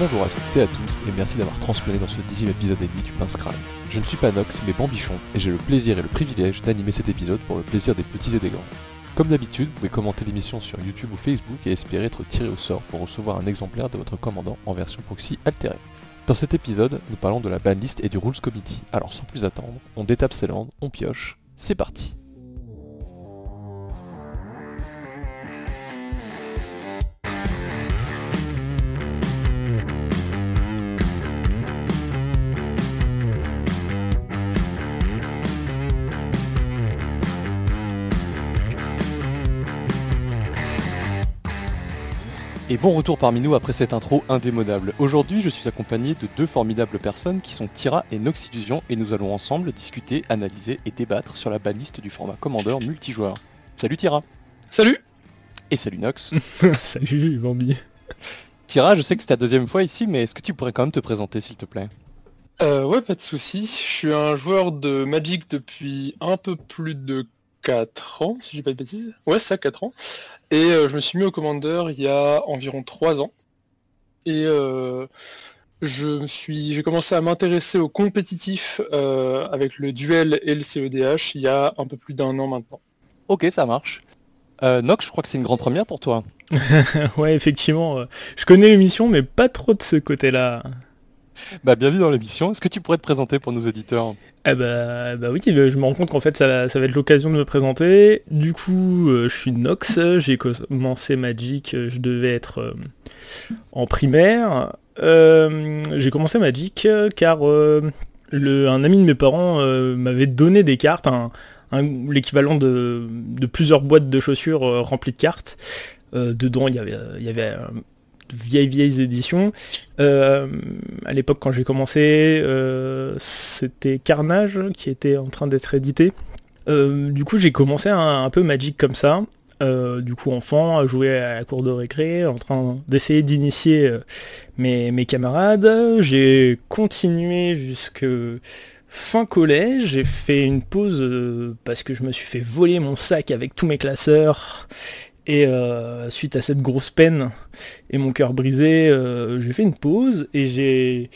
Bonjour à toutes et à tous et merci d'avoir transplané dans ce dixième épisode ennemi du Pince Crâne. Je ne suis pas Nox mais Bambichon et j'ai le plaisir et le privilège d'animer cet épisode pour le plaisir des petits et des grands. Comme d'habitude, vous pouvez commenter l'émission sur YouTube ou Facebook et espérer être tiré au sort pour recevoir un exemplaire de votre commandant en version proxy altérée. Dans cet épisode, nous parlons de la banlist et du Rules Committee, alors sans plus attendre, on détape ses landes, on pioche, c'est parti Et bon retour parmi nous après cette intro indémodable. Aujourd'hui, je suis accompagné de deux formidables personnes qui sont Tira et Noxillusion et nous allons ensemble discuter, analyser et débattre sur la banliste du format Commander multijoueur. Salut Tira Salut Et salut Nox Salut Bambi Tira, je sais que c'est ta deuxième fois ici, mais est-ce que tu pourrais quand même te présenter s'il te plaît? Euh, Ouais, pas de souci. Je suis un joueur de Magic depuis un peu plus de 4 ans, si j'ai pas de bêtises. Ouais, ça, 4 ans. Et euh, je me suis mis au Commander il y a environ 3 ans. Et euh, je me suis, j'ai commencé à m'intéresser au compétitif euh, avec le duel et le CEDH il y a un peu plus d'un an maintenant. Ok, ça marche. Nox, je crois que c'est une grande première pour toi. ouais, effectivement. Je connais l'émission, mais pas trop de ce côté-là. Bah bienvenue dans l'émission. Est-ce que tu pourrais te présenter pour nos auditeurs bah, oui, je me rends compte qu'en fait ça, va être l'occasion de me présenter. Du coup, euh, je suis Nox, j'ai commencé Magic, euh, je devais être euh, en primaire. j'ai commencé Magic car un ami de mes parents m'avait donné des cartes, l'équivalent de, plusieurs boîtes de chaussures remplies de cartes. dedans, il y avait, il y avait vieilles vieilles éditions. Euh, à l'époque quand j'ai commencé, euh, c'était Carnage qui était en train d'être édité. Euh, du coup j'ai commencé un, peu Magic comme ça. du coup enfant, à jouer à la cour de récré, en train d'essayer d'initier mes, mes, camarades. J'ai continué jusque fin collège, j'ai fait une pause parce que je me suis fait voler mon sac avec tous mes classeurs et euh, suite à cette grosse peine et mon cœur brisé, euh, j'ai fait une pause et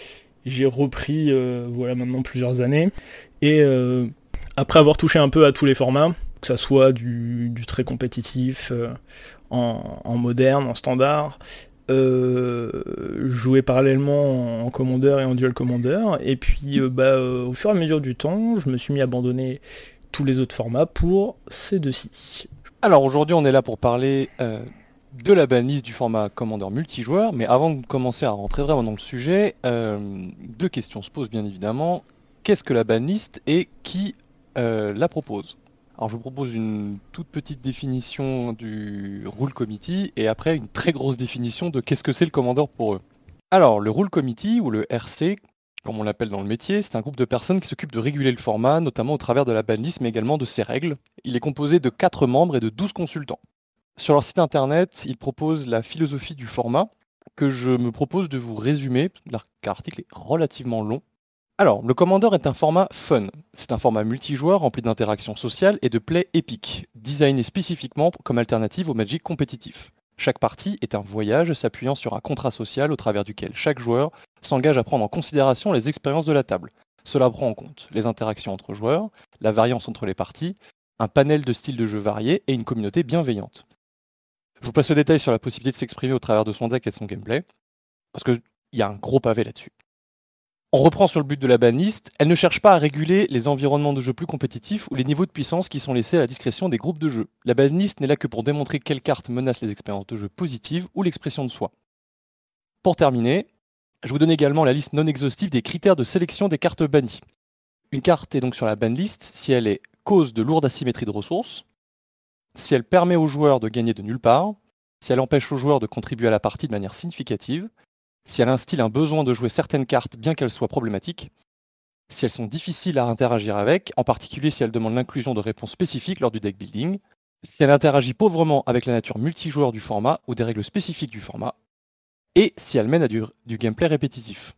j'ai repris euh, voilà maintenant plusieurs années. Et après avoir touché un peu à tous les formats, que ça soit du, très compétitif, en, moderne, en standard, jouer parallèlement en, commandeur et en dual commandeur. Et puis bah, au fur et à mesure du temps, je me suis mis à abandonner tous les autres formats pour ces deux-ci. Alors aujourd'hui on est là pour parler euh, de la banlist du format Commander multijoueur, mais avant de commencer à rentrer vraiment dans le sujet, euh, deux questions se posent bien évidemment. Qu'est-ce que la banlist et qui euh, la propose? Alors je vous propose une toute petite définition du Rule Committee et après une très grosse définition de qu'est-ce que c'est le Commander pour eux. Alors le Rule Committee ou le RC, comme on l'appelle dans le métier, c'est un groupe de personnes qui s'occupent de réguler le format, notamment au travers de la banlist, mais également de ses règles. Il est composé de 4 membres et de 12 consultants. Sur leur site internet, ils proposent la philosophie du format, que je me propose de vous résumer, car l'article est relativement long. Alors, le Commander est un format fun. C'est un format multijoueur rempli d'interactions sociales et de play épiques, designé spécifiquement comme alternative au Magic compétitif. Chaque partie est un voyage s'appuyant sur un contrat social au travers duquel chaque joueur s'engage à prendre en considération les expériences de la table. Cela prend en compte les interactions entre joueurs, la variance entre les parties, un panel de styles de jeu variés et une communauté bienveillante. Je vous passe le détail sur la possibilité de s'exprimer au travers de son deck et de son gameplay, parce qu'il y a un gros pavé là-dessus. On reprend sur le but de la banlist, elle ne cherche pas à réguler les environnements de jeu plus compétitifs ou les niveaux de puissance qui sont laissés à la discrétion des groupes de jeu. La banlist n'est là que pour démontrer quelles cartes menacent les expériences de jeu positives ou l'expression de soi. Pour terminer, je vous donne également la liste non exhaustive des critères de sélection des cartes bannies. Une carte est donc sur la banlist si elle est cause de lourde asymétrie de ressources, si elle permet aux joueurs de gagner de nulle part, si elle empêche aux joueurs de contribuer à la partie de manière significative, si elle instille un besoin de jouer certaines cartes bien qu'elles soient problématiques, si elles sont difficiles à interagir avec, en particulier si elles demandent l'inclusion de réponses spécifiques lors du deck building, si elle interagit pauvrement avec la nature multijoueur du format ou des règles spécifiques du format, et si elle mène à du, gameplay répétitif.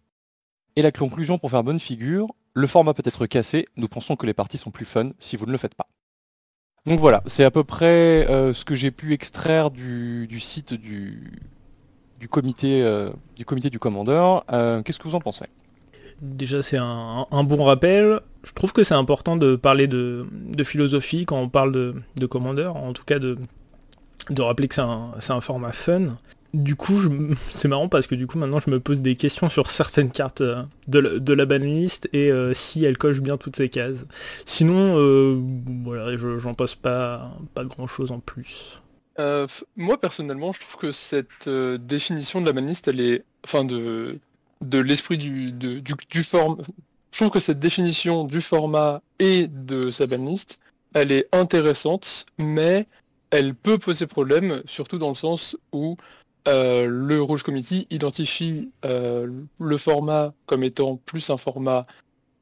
Et la conclusion pour faire bonne figure, le format peut être cassé, nous pensons que les parties sont plus fun si vous ne le faites pas. Donc voilà, c'est à peu près euh, ce que j'ai pu extraire du, site du, du comité, du comité du commandeur. Qu'est-ce que vous en pensez? Déjà, c'est un, bon rappel. Je trouve que c'est important de parler de, philosophie quand on parle de, de commandeur, en tout cas de, de rappeler que c'est un, format fun. Du coup, c'est marrant parce que du coup, maintenant, je me pose des questions sur certaines cartes euh, de la, de et euh, si elles cochent bien toutes ces cases. Sinon, euh, voilà, j'en passe pas, pas grand-chose en plus. Moi, personnellement, je trouve que cette définition de la banlist, elle est... Enfin, de, de l'esprit du, du, du format... Je trouve que cette définition du format et de sa banlist, elle est intéressante, mais elle peut poser problème, surtout dans le sens où euh, le Rouge Committee identifie euh, le format comme étant plus un format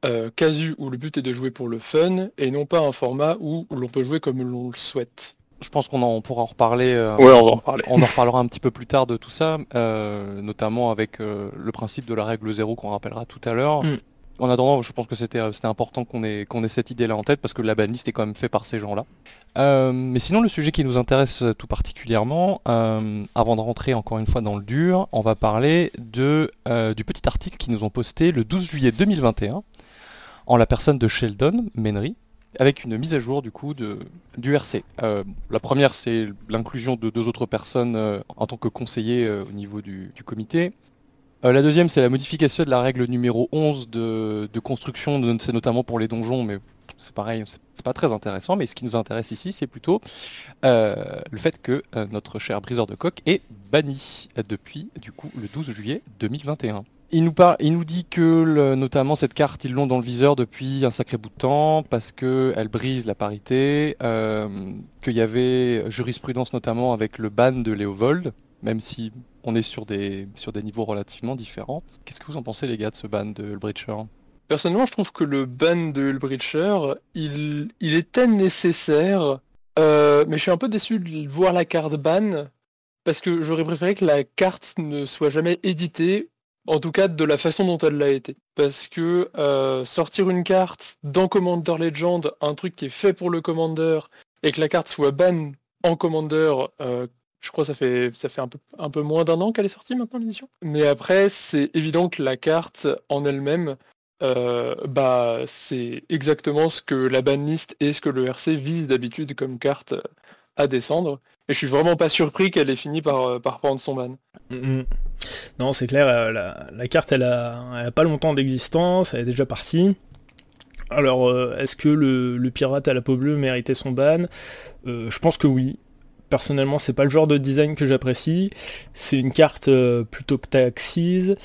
euh, casu où le but est de jouer pour le fun et non pas un format où, l'on peut jouer comme l'on le souhaite. Je pense qu'on en pourra en reparler. ouais, on va en reparler. On en reparlera un petit peu plus tard de tout ça, notamment avec le principe de la règle zéro qu'on rappellera tout à l'heure. Mm. En attendant, je pense que c'était important qu'on ait, qu'on ait cette idée-là en tête parce que la banlist est quand même fait par ces gens-là. Euh, mais sinon, le sujet qui nous intéresse euh, tout particulièrement, euh, avant de rentrer encore une fois dans le dur, on va parler de, du petit article qu'ils nous ont posté le 12 juillet 2021 en la personne de Sheldon Menry, avec une mise à jour du coup du RC. la première, c'est l'inclusion de deux autres personnes en tant que conseillers au niveau du, comité. la deuxième, c'est la modification de la règle numéro 11 de, de construction, c'est notamment pour les donjons, mais c'est pareil, c'est pas très intéressant, mais ce qui nous intéresse ici, c'est plutôt euh, le fait que euh, notre cher briseur de coque est banni depuis du coup le 12 juillet 2021. Il nous, il nous dit que notamment cette carte, ils l'ont dans le viseur depuis un sacré bout de temps parce qu'elle brise la parité, euh, qu'il y avait jurisprudence notamment avec le ban de Léovold, même si on est sur des, sur des niveaux relativement différents. Qu'est-ce que vous en pensez les gars de ce ban de Breacher Personnellement, je trouve que le ban de Hullbreacher, il, il était nécessaire, euh, mais je suis un peu déçu de voir la carte ban, parce que j'aurais préféré que la carte ne soit jamais éditée, en tout cas de la façon dont elle l'a été. Parce que euh, sortir une carte dans Commander Legend, un truc qui est fait pour le Commander, et que la carte soit ban en Commander, euh, je crois que ça fait, un, peu, moins d'un an qu'elle est sortie maintenant l'édition. Mais après, c'est évident que la carte en elle-même, euh, bah, c'est exactement ce que la banlist et ce que le RC vise d'habitude comme carte à descendre. Et je suis vraiment pas surpris qu'elle ait fini par, euh, par prendre son ban. Non, c'est clair, la, carte, elle a, pas longtemps d'existence, elle est déjà partie. Alors, est-ce que le, pirate à la peau bleue méritait son ban? Je pense que oui. Personnellement, c'est pas le genre de design que j'apprécie. C'est une carte plutôt que taxise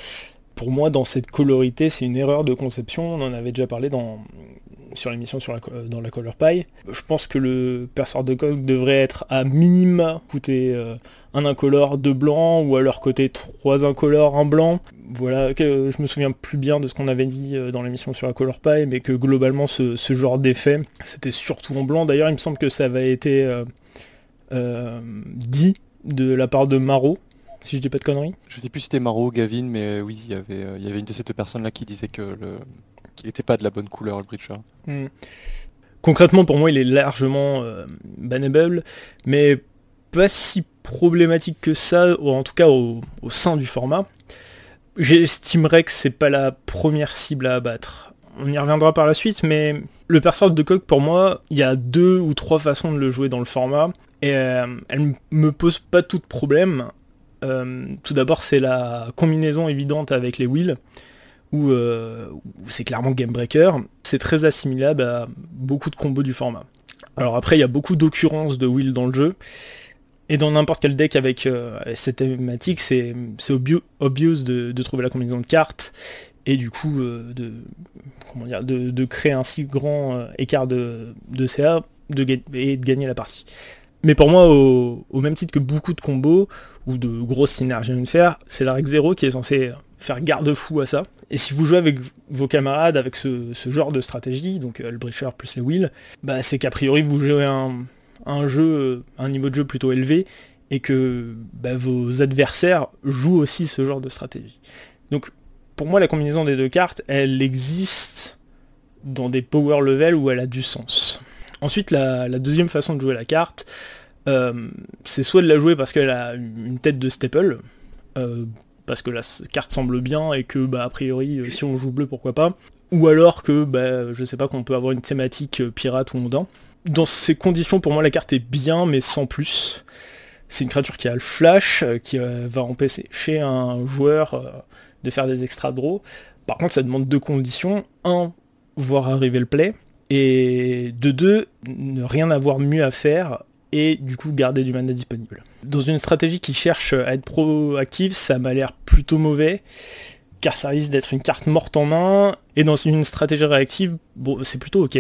pour moi, dans cette colorité, c'est une erreur de conception. On en avait déjà parlé dans, sur l'émission sur la, dans la Color Pie. Je pense que le perceur de coque devrait être à minima coûter euh, un incolore, deux blancs, ou à leur côté trois incolores, un blanc. Voilà, que je me souviens plus bien de ce qu'on avait dit euh, dans l'émission sur la Color Pie, mais que globalement ce, genre d'effet, c'était surtout en blanc. D'ailleurs, il me semble que ça avait été euh, dit de la part de Marot, si je dis pas de conneries. Je sais plus si c'était Maro, Gavin, mais euh, oui, il y avait, euh, il y avait une de ces deux personnes là qui disait que le qu'il n'était pas de la bonne couleur le. Hmm. Concrètement, pour moi, il est largement euh, mais pas si problématique que ça, en tout cas au, sein du format. J'estimerais que c'est pas la première cible à abattre. On y reviendra par la suite, mais le perçeur de coq, pour moi, il y a deux ou trois façons de le jouer dans le format, et elle me pose pas tout de problème. Euh, tout d'abord, c'est la combinaison évidente avec les wheels, où, euh, c'est clairement game breaker. C'est très assimilable à beaucoup de combos du format. Alors après, il y a beaucoup d'occurrences de wheels dans le jeu. Et dans n'importe quel deck avec euh, cette thématique, c'est obvious de, trouver la combinaison de cartes et du coup de, comment dire, de, créer un si grand écart de, CA et de gagner la partie. Mais pour moi, au, même titre que beaucoup de combos, ou de grosses synergies à faire, c'est la règle 0 qui est censée faire garde-fou à ça. Et si vous jouez avec vos camarades avec ce, genre de stratégie, donc euh, le breacher plus les wheels, bah c'est qu'a priori vous jouez un, jeu, un niveau de jeu plutôt élevé, et que bah, vos adversaires jouent aussi ce genre de stratégie. Donc pour moi la combinaison des deux cartes, elle existe dans des power level où elle a du sens. Ensuite la deuxième façon de jouer la carte, euh, c'est soit de la jouer parce qu'elle a une tête de staple, parce que la carte semble bien et que bah a priori si on joue bleu pourquoi pas. Ou alors que bah, je sais pas qu'on peut avoir une thématique pirate ou mondain. Dans ces conditions pour moi la carte est bien mais sans plus. C'est une créature qui a le flash, qui va empêcher un joueur de faire des extra draws. Par contre, ça demande deux conditions. Un, voir arriver le play. Et de deux, ne rien avoir mieux à faire et du coup garder du mana disponible. Dans une stratégie qui cherche à être proactive, ça m'a l'air plutôt mauvais, car ça risque d'être une carte morte en main, et dans une stratégie réactive, bon, c'est plutôt ok,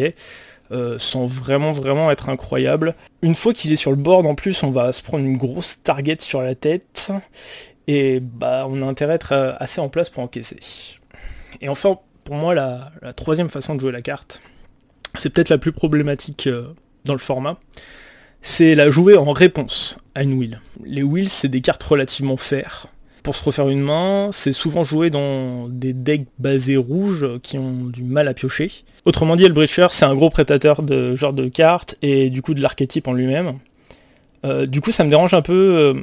euh, sans vraiment vraiment être incroyable. Une fois qu'il est sur le board, en plus, on va se prendre une grosse target sur la tête, et bah on a intérêt à être assez en place pour encaisser. Et enfin, pour moi, la, troisième façon de jouer la carte, c'est peut-être la plus problématique euh, dans le format, c'est la jouer en réponse à une wheel. Les wheels, c'est des cartes relativement faires. Pour se refaire une main, c'est souvent joué dans des decks basés rouges qui ont du mal à piocher. Autrement dit, le Breacher, c'est un gros prédateur de genre de cartes et du coup de l'archétype en lui-même. Euh, du coup, ça me dérange un peu euh,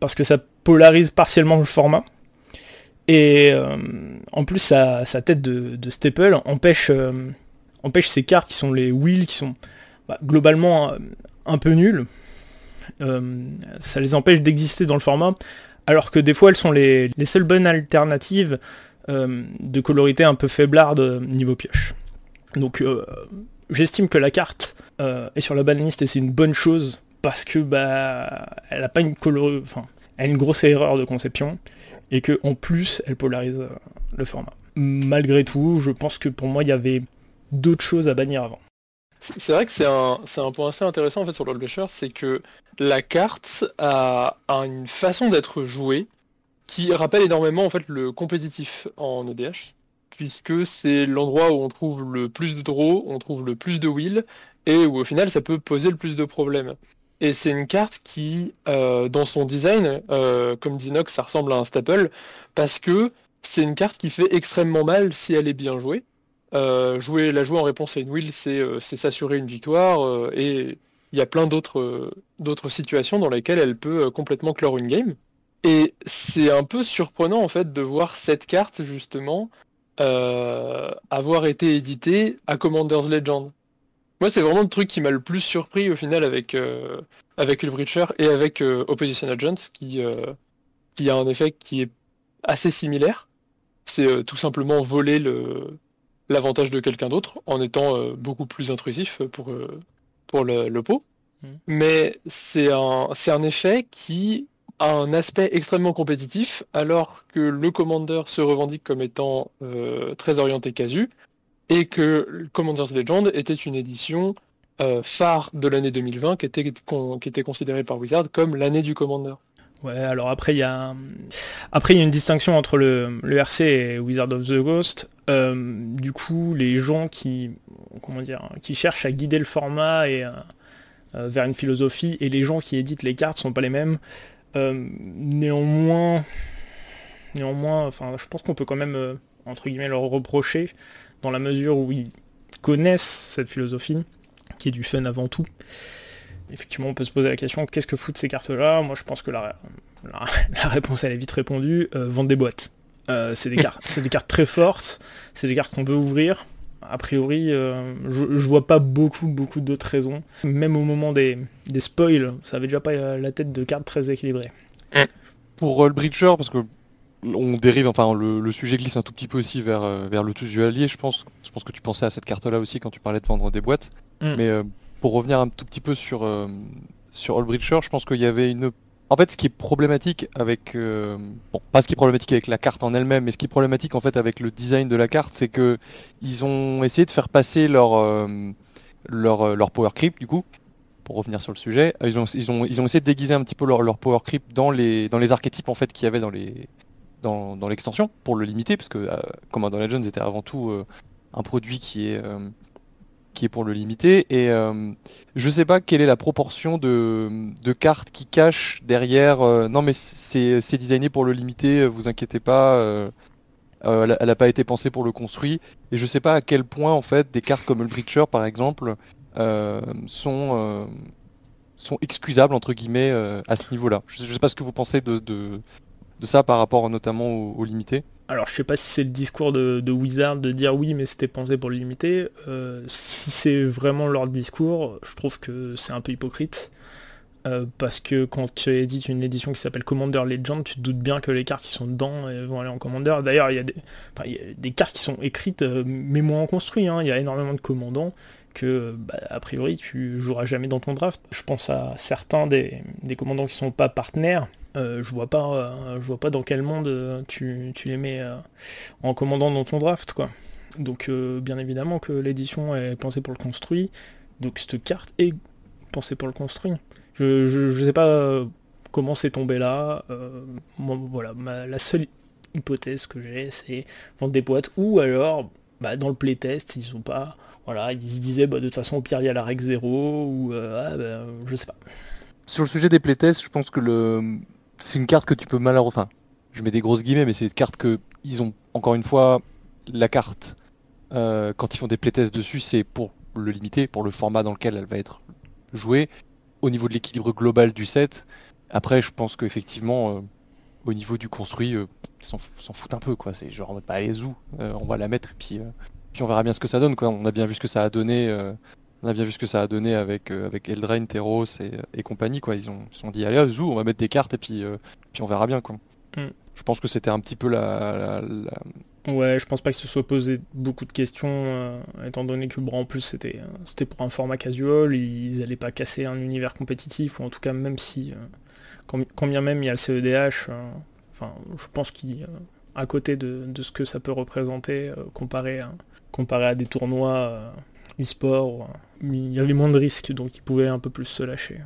parce que ça polarise partiellement le format. Et euh, en plus, sa, tête de, staple empêche, empêche ces cartes qui sont les wheels, qui sont bah, globalement un, peu nulles. ça les empêche d'exister dans le format, alors que des fois elles sont les, seules bonnes alternatives de colorité un peu faiblarde niveau pioche. Donc j'estime que la carte est sur la banliste et c'est une bonne chose parce que bah elle a pas une couleur, enfin elle a une grosse erreur de conception et que en plus elle polarise euh, le format. Malgré tout, je pense que pour moi il y avait d'autres choses à bannir avant. C'est vrai que c'est un, point assez intéressant fait sur Blusher, c'est que la carte a, une façon d'être jouée qui rappelle énormément en fait le compétitif en EDH, puisque c'est l'endroit où on trouve le plus de draw, on trouve le plus de wheel, et où au final ça peut poser le plus de problèmes. Et c'est une carte qui, euh, dans son design, euh, comme dit Nox, ça ressemble à un staple, parce que c'est une carte qui fait extrêmement mal si elle est bien jouée. Euh, jouer, la jouer en réponse à une wheel, c'est s'assurer une victoire, et il y a plein d'autres situations dans lesquelles elle peut complètement clore une game. Et c'est un peu surprenant en fait de voir cette carte justement avoir été éditée à Commander's Legend. Moi, c'est vraiment le truc qui m'a le plus surpris au final avec, euh, avec et avec euh, Opposition Agents, euh, qui a un effet qui est assez similaire. C'est tout simplement voler le l'avantage de quelqu'un d'autre en étant beaucoup plus intrusif pour, pour le, le pot. Mm. Mais c'est un, c'est un effet qui a un aspect extrêmement compétitif, alors que le Commander se revendique comme étant très orienté casu, et que Commander's Legend était une édition euh, phare de l'année 2020 qui était, qui était considérée par Wizard comme l'année du Commander. Ouais, alors après il y a après il y a une distinction entre le, RC et Wizard of the Ghost. Euh, du coup, les gens qui comment dire qui cherchent à guider le format et euh, vers une philosophie et les gens qui éditent les cartes sont pas les mêmes. néanmoins, néanmoins, enfin, je pense qu'on peut quand même entre guillemets leur reprocher dans la mesure où ils connaissent cette philosophie, qui est du fun avant tout. Effectivement, on peut se poser la question, qu'est-ce que foutent ces cartes-là? Moi, je pense que la, réponse, elle est vite répondue, euh, vendre des boîtes. Euh, c'est des, cartes, des cartes très fortes, c'est des cartes qu'on veut ouvrir. A priori, euh, je, vois pas beaucoup, beaucoup d'autres raisons. Même au moment des, spoils, ça avait déjà pas la tête de cartes très équilibrées. Pour le Breacher, parce que on dérive, enfin le, sujet glisse un tout petit peu aussi vers, vers le tous du allié, je pense. Je pense que tu pensais à cette carte-là aussi quand tu parlais de vendre des boîtes. Mm. Mais euh, pour revenir un tout petit peu sur, euh, sur All je pense qu'il y avait une... En fait, ce qui est problématique avec... Bon, pas ce qui est problématique avec la carte en elle-même, mais ce qui est problématique en fait avec le design de la carte, c'est que ils ont essayé de faire passer leur, leur, leur power creep, du coup, pour revenir sur le sujet, ils ont, ils ont, ils ont essayé de déguiser un petit peu leur, leur power creep dans les, dans les archétypes en fait qu'il y avait dans les, dans, l'extension pour le limiter, parce que euh, Commander Legends était avant tout euh, un produit qui est, euh, qui est pour le limiter. Et je sais pas quelle est la proportion de, cartes qui cachent derrière. non, mais c'est designé pour le limiter, vous inquiétez pas. elle n'a pas été pensée pour le construire. Et je sais pas à quel point en fait des cartes comme le Breacher par exemple sont sont excusables entre guillemets à ce niveau-là. Je, ne sais pas ce que vous pensez de, de ça par rapport notamment au, au limité alors je sais pas si c'est le discours de, Wizard de dire oui mais c'était pensé pour le limiter. si c'est vraiment leur discours, je trouve que c'est un peu hypocrite. Euh, parce que quand tu édites une édition qui s'appelle Commander Legend, tu te doutes bien que les cartes qui sont dedans vont aller en Commander. D'ailleurs, il y, a des, cartes qui sont écrites, euh, mais moins en construit. Hein. Il y a énormément de commandants que, bah, a priori, tu joueras jamais dans ton draft. Je pense à certains des, commandants qui sont pas partenaires. Euh, je vois pas, je vois pas dans quel monde tu, les mets en commandant dans ton draft, quoi. Donc, bien évidemment que l'édition est pensée pour le construit. Donc, cette carte est pensée pour le construit. Je, ne sais pas euh, comment c'est tombé là. Euh, voilà, la seule hypothèse que j'ai, c'est vendre des boîtes ou alors bah, dans le playtest, ils sont pas. Voilà, ils se disaient bah, de toute façon au pire il y a la règle 0 ou euh, ah, bah, je sais pas. Sur le sujet des playtests, je pense que le c'est une carte que tu peux malheureusement. Enfin, je mets des grosses guillemets, mais c'est une carte que ils ont encore une fois la carte quand ils font des playtests dessus, c'est pour le limiter, pour le format dans lequel elle va être jouée au niveau de l'équilibre global du set. Après, je pense qu'effectivement, euh, au niveau du construit, euh, ils s'en foutent un peu, quoi. C'est genre, pas aller où, euh, on va la mettre et puis, puis on verra bien ce que ça donne, quoi. On a bien vu ce que ça a donné. On a bien vu ce que ça a donné avec, avec Eldraine, Teros et, compagnie, quoi. Ils ont, se sont dit, allez, zou, on va mettre des cartes et puis, puis on verra bien, quoi. Mm. Je pense que c'était un petit peu la, Ouais, je pense pas que se soit posé beaucoup de questions, euh, étant donné que bon, en plus c'était euh, c'était pour un format casual, ils allaient pas casser un univers compétitif, ou en tout cas même si, euh, quand, bien même il y a le CEDH, enfin je pense qu'à côté de, ce que ça peut représenter comparé, à, comparé à des tournois e-sport, il y avait moins de risques, donc ils pouvaient un peu plus se lâcher.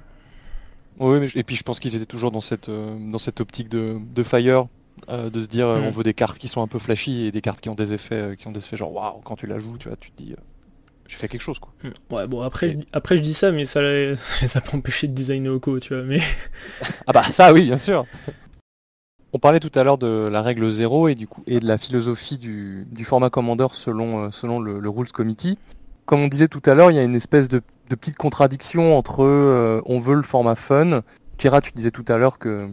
Oui, et puis je pense qu'ils étaient toujours dans cette, dans cette optique de, de fire, euh, de se dire euh, on mm. veut des cartes qui sont un peu flashy et des cartes qui ont des effets euh, qui ont des effets genre waouh quand tu la joues tu vois tu te dis je fais quelque chose quoi. Mm. Ouais bon après je, après je dis ça mais ça ça pas empêché de designer Oko tu vois mais ah bah ça oui bien sûr. On parlait tout à l'heure de la règle 0 et du coup et de la philosophie du, format Commander selon selon le, Rules Committee. Comme on disait tout à l'heure, il y a une espèce de, petite contradiction entre on veut le format fun. Kira, tu disais tout à l'heure que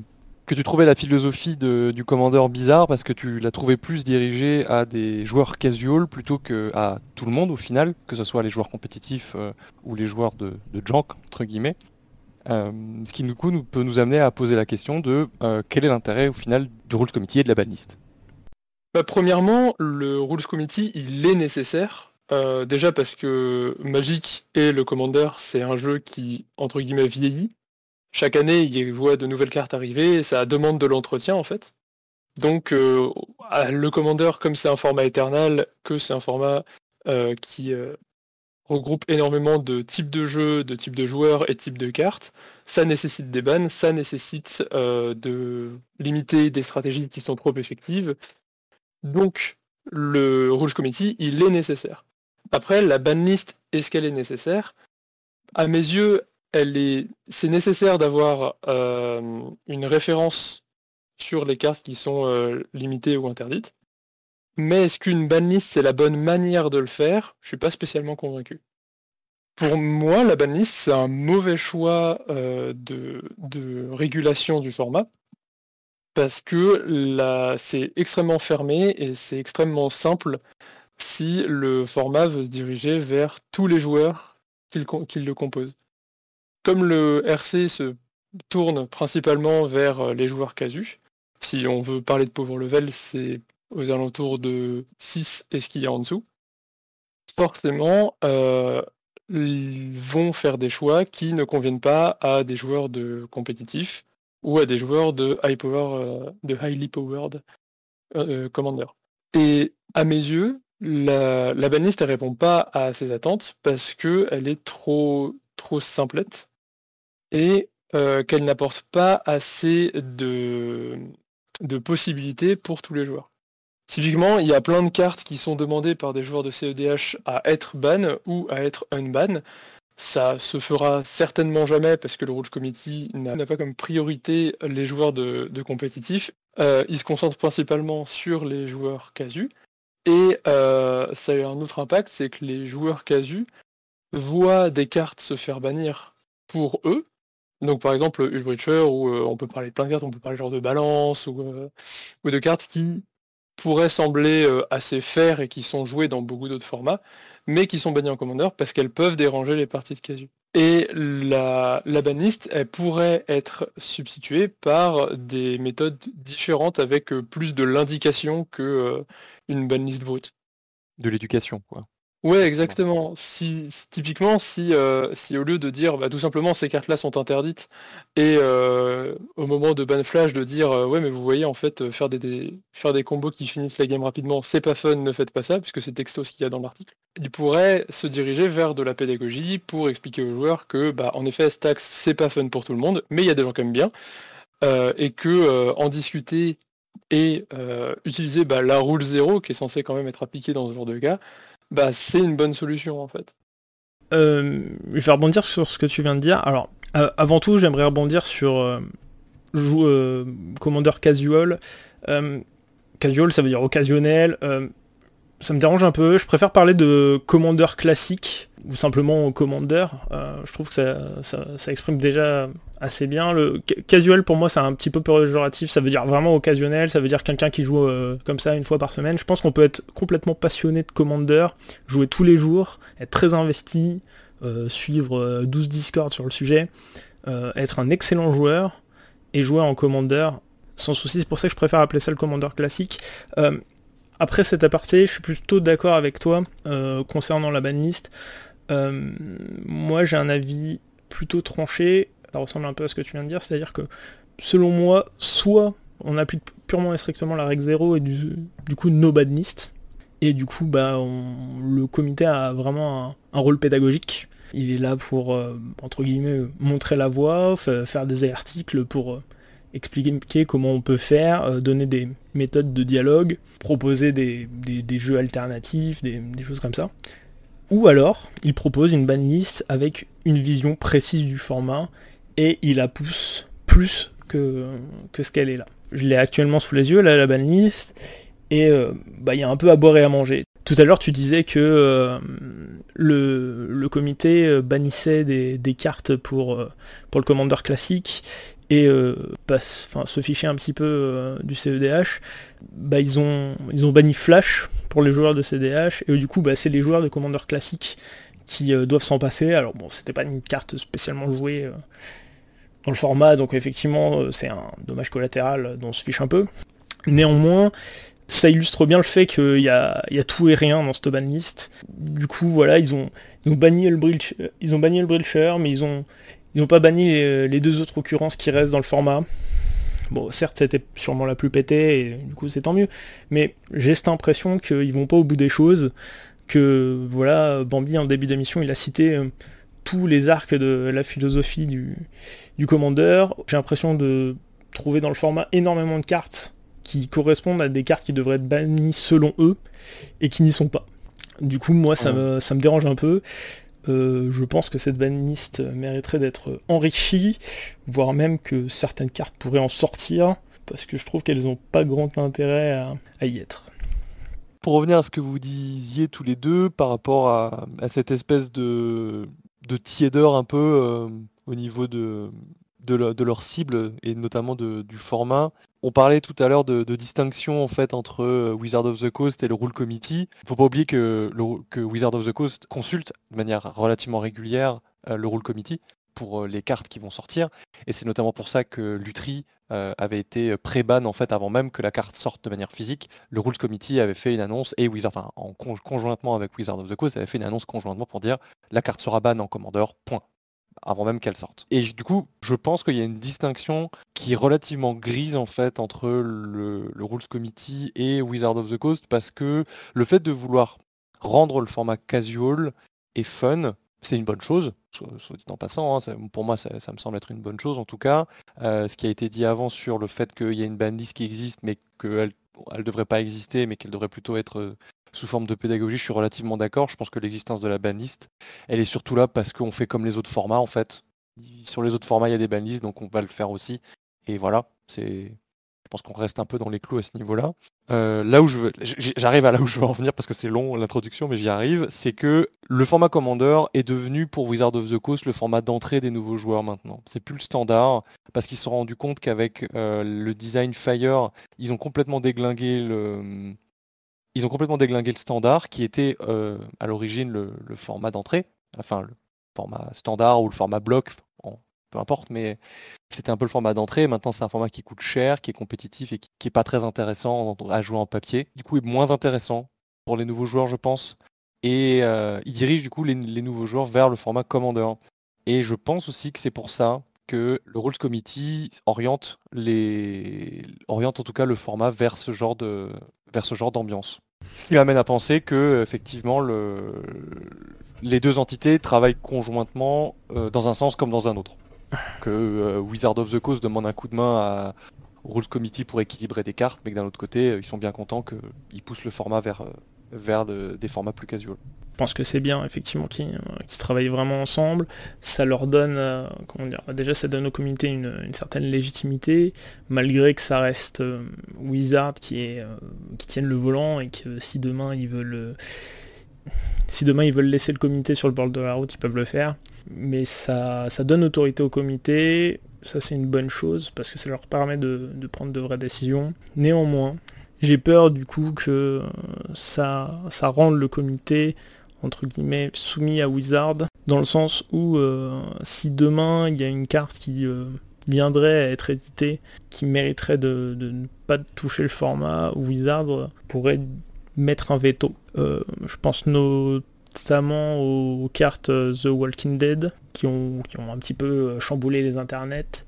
que tu trouvais la philosophie du commandeur bizarre parce que tu l'as trouvé plus dirigée à des joueurs casual plutôt que à tout le monde au final, que ce soit les joueurs compétitifs euh, ou les joueurs de, de junk entre guillemets. Euh, ce qui du coup nous, peut nous amener à poser la question de euh, quel est l'intérêt au final du Rules Committee et de la banliste bah, Premièrement, le Rules Committee il est nécessaire. Déjà parce que Magic et le Commander c'est un jeu qui entre guillemets vieillit chaque année, il voit de nouvelles cartes arriver et ça demande de l'entretien en fait. Donc euh, le commandeur, comme c'est un format éternel, que c'est un format euh, qui euh, regroupe énormément de types de jeux, de types de joueurs et types de cartes, ça nécessite des bans, ça nécessite de limiter des stratégies qui sont trop effectives. Donc le Rouge Committee, il est nécessaire. Après, la banlist, est-ce qu'elle est nécessaire? À mes yeux, est, c'est nécessaire d'avoir euh, une référence sur les cartes qui sont euh, limitées ou interdites. Mais est-ce qu'une banlist c'est la bonne manière de le faire? Je suis pas spécialement convaincu. Pour moi, la banlist c'est un mauvais choix euh, de, régulation du format parce que c'est extrêmement fermé et c'est extrêmement simple si le format veut se diriger vers tous les joueurs qui le composent comme le RC se tourne principalement vers euh, les joueurs casus, si on veut parler de pauvre level, c'est aux alentours de 6 et ce qu'il y a en dessous, forcément, euh, ils vont faire des choix qui ne conviennent pas à des joueurs de compétitifs ou à des joueurs de high power, euh, de highly powered commander. Et à mes yeux, la, la banlist ne répond pas à ces attentes parce qu'elle est trop trop simplette et euh, qu'elle n'apporte pas assez de, de possibilités pour tous les joueurs. Typiquement, il y a plein de cartes qui sont demandées par des joueurs de CEDH à être ban ou à être unban. Ça se fera certainement jamais parce que le Rules Committee n'a pas comme priorité les joueurs de, de compétitif. Euh, il se concentre principalement sur les joueurs casus. Et euh, ça a un autre impact, c'est que les joueurs casus voient des cartes se faire bannir pour eux, Donc par exemple Ulbricher où on peut parler de plein de cartes, on peut parler genre de balance ou, ou de cartes qui pourraient sembler assez faire et qui sont jouées dans beaucoup d'autres formats, mais qui sont bannies en commandeur parce qu'elles peuvent déranger les parties de casu. Et la, la banliste, elle pourrait être substituée par des méthodes différentes avec plus de l'indication que une banlist brute. De l'éducation, quoi. Ouais, exactement. Si, typiquement, si, euh, si au lieu de dire bah, tout simplement ces cartes-là sont interdites, et euh, au moment de ban flash de dire euh, ouais mais vous voyez en fait faire des, faire des combos qui finissent la game rapidement, c'est pas fun, ne faites pas ça, puisque c'est texto ce qu'il y a dans l'article, il pourrait se diriger vers de la pédagogie pour expliquer aux joueurs que bah en effet Stax c'est pas fun pour tout le monde, mais il y a des gens qui aiment bien, et que en discuter et utiliser bah, la rule 0 qui est censée quand même être appliquée dans ce genre de cas, bah, c'est une bonne solution en fait. Euh, je vais rebondir sur ce que tu viens de dire. Alors, euh, avant tout, j'aimerais rebondir sur euh, euh Commander Casual. casual, ça veut dire occasionnel. Ça me dérange un peu. Je préfère parler de Commander classique ou simplement Commander. je trouve que ça, exprime déjà assez bien. Le casual pour moi c'est un petit peu péjoratif, ça veut dire vraiment occasionnel, ça veut dire quelqu'un qui joue euh, comme ça une fois par semaine. Je pense qu'on peut être complètement passionné de Commander, jouer tous les jours, être très investi, euh, suivre 12 euh, Discord sur le sujet, être un excellent joueur et jouer en Commander sans souci. C'est pour ça que je préfère appeler ça le Commander classique. Après cet aparté, je suis plutôt d'accord avec toi concernant la banlist. moi j'ai un avis plutôt tranché ça ressemble un peu à ce que tu viens de dire, c'est-à-dire que selon moi, soit on applique purement et strictement la règle 0 et du, coup no badnist, et du coup bah le comité a vraiment un, rôle pédagogique. Il est là pour euh, entre guillemets montrer la voie, faire des articles pour euh, expliquer comment on peut faire, euh, donner des méthodes de dialogue, proposer des, jeux alternatifs, des, des, choses comme ça. Ou alors, il propose une banlist avec une vision précise du format et il la pousse plus que, que ce qu'elle est là. Je l'ai actuellement sous les yeux, là, la banlist, et euh, bah, il y a un peu à boire et à manger. Tout à l'heure, tu disais que euh, le, comité euh, bannissait des, cartes pour, pour le commandeur classique et se fichait un petit peu du CEDH. Bah, ils, ont, ils ont banni Flash pour les joueurs de CEDH, et du coup, bah, c'est les joueurs de commandeur classique qui doivent s'en passer. Alors bon, c'était pas une carte spécialement jouée dans le format, donc effectivement euh, c'est un dommage collatéral dont on se fiche un peu. Néanmoins, ça illustre bien le fait qu'il y a, tout et rien dans cette banlist. Du coup, voilà, ils ont, banni le bridge, ils ont banni le Brilcher, mais ils ont, ils pas banni les, deux autres occurrences qui restent dans le format. Bon, certes, c'était sûrement la plus pétée, et du coup, c'est tant mieux. Mais j'ai cette impression qu'ils vont pas au bout des choses, que, voilà, Bambi, en début d'émission, il a cité euh, tous les arcs de la philosophie du, du commandeur. J'ai l'impression de trouver dans le format énormément de cartes qui correspondent à des cartes qui devraient être bannies selon eux et qui n'y sont pas. Du coup, moi, ça, me, ça me dérange un peu. Euh, je pense que cette banlist mériterait d'être enrichie, voire même que certaines cartes pourraient en sortir, parce que je trouve qu'elles n'ont pas grand intérêt à, y être. Pour revenir à ce que vous disiez tous les deux par rapport à, cette espèce de, de un peu euh, au niveau de, de, leur cible et notamment du format. On parlait tout à l'heure de, distinction en fait entre euh, Wizard of the Coast et le Rule Committee. Il ne faut pas oublier que, Wizard of the Coast consulte de manière relativement régulière euh, le Rule Committee pour les cartes qui vont sortir. Et c'est notamment pour ça que Lutri avait été pré-ban en fait avant même que la carte sorte de manière physique. Le Rules Committee avait fait une annonce et Wizard, enfin en conjointement avec Wizard of the Coast, avait fait une annonce conjointement pour dire la carte sera ban en commandeur, point avant même qu'elle sorte. Et du coup, je pense qu'il y a une distinction qui est relativement grise en fait entre le, Rules Committee et Wizard of the Coast parce que le fait de vouloir rendre le format casual et fun, c'est une bonne chose, soit dit en passant, hein, pour moi ça, me semble être une bonne chose en tout cas. Euh, ce qui a été dit avant sur le fait qu'il y a une bandlist qui existe mais qu'elle ne devrait pas exister mais qu'elle devrait plutôt être sous forme de pédagogie, je suis relativement d'accord. Je pense que l'existence de la banlist, elle est surtout là parce qu'on fait comme les autres formats en fait. Sur les autres formats, il y a des banlists, donc on va le faire aussi. Et voilà, c'est pense qu'on reste un peu dans les clous à ce niveau-là. Euh, là où je veux, j'arrive à là où je veux en venir parce que c'est long l'introduction, mais j'y arrive, c'est que le format Commander est devenu pour Wizard of the Coast le format d'entrée des nouveaux joueurs maintenant. C'est plus le standard parce qu'ils se sont rendus compte qu'avec euh, le design Fire, ils ont complètement déglingué le, ils ont complètement déglingué le standard qui était euh, à l'origine le, format d'entrée, enfin le format standard ou le format bloc, peu importe, mais c'était un peu le format d'entrée. Maintenant, c'est un format qui coûte cher, qui est compétitif et qui, n'est est pas très intéressant à jouer en papier. Du coup, il est moins intéressant pour les nouveaux joueurs, je pense. Et euh, il dirige du coup les, nouveaux joueurs vers le format Commander. Et je pense aussi que c'est pour ça que le Rules Committee oriente les oriente en tout cas le format vers ce genre de ce genre d'ambiance. Ce qui m'amène à penser que effectivement le... les deux entités travaillent conjointement euh, dans un sens comme dans un autre que euh, Wizard of the Coast demande un coup de main à Rules Committee pour équilibrer des cartes, mais que d'un autre côté, euh, ils sont bien contents qu'ils poussent le format vers, vers des formats plus casual. Pense que c'est bien effectivement qu'ils travaillent vraiment ensemble. Ça leur donne, comment dire, déjà ça donne aux comités une, certaine légitimité, malgré que ça reste Wizard qui est qui tienne le volant et que si demain ils veulent si demain ils veulent laisser le comité sur le bord de la route, ils peuvent le faire mais ça, ça donne autorité au comité, ça c'est une bonne chose parce que ça leur permet de, prendre de vraies décisions. Néanmoins, j'ai peur du coup que ça, ça rende le comité entre guillemets soumis à Wizard dans le sens où euh, si demain il y a une carte qui euh, viendrait à être éditée qui mériterait de, ne pas toucher le format, Wizard pourrait mettre un veto. Euh, je pense notamment aux cartes The Walking Dead qui ont, qui ont un petit peu euh, chamboulé les internets.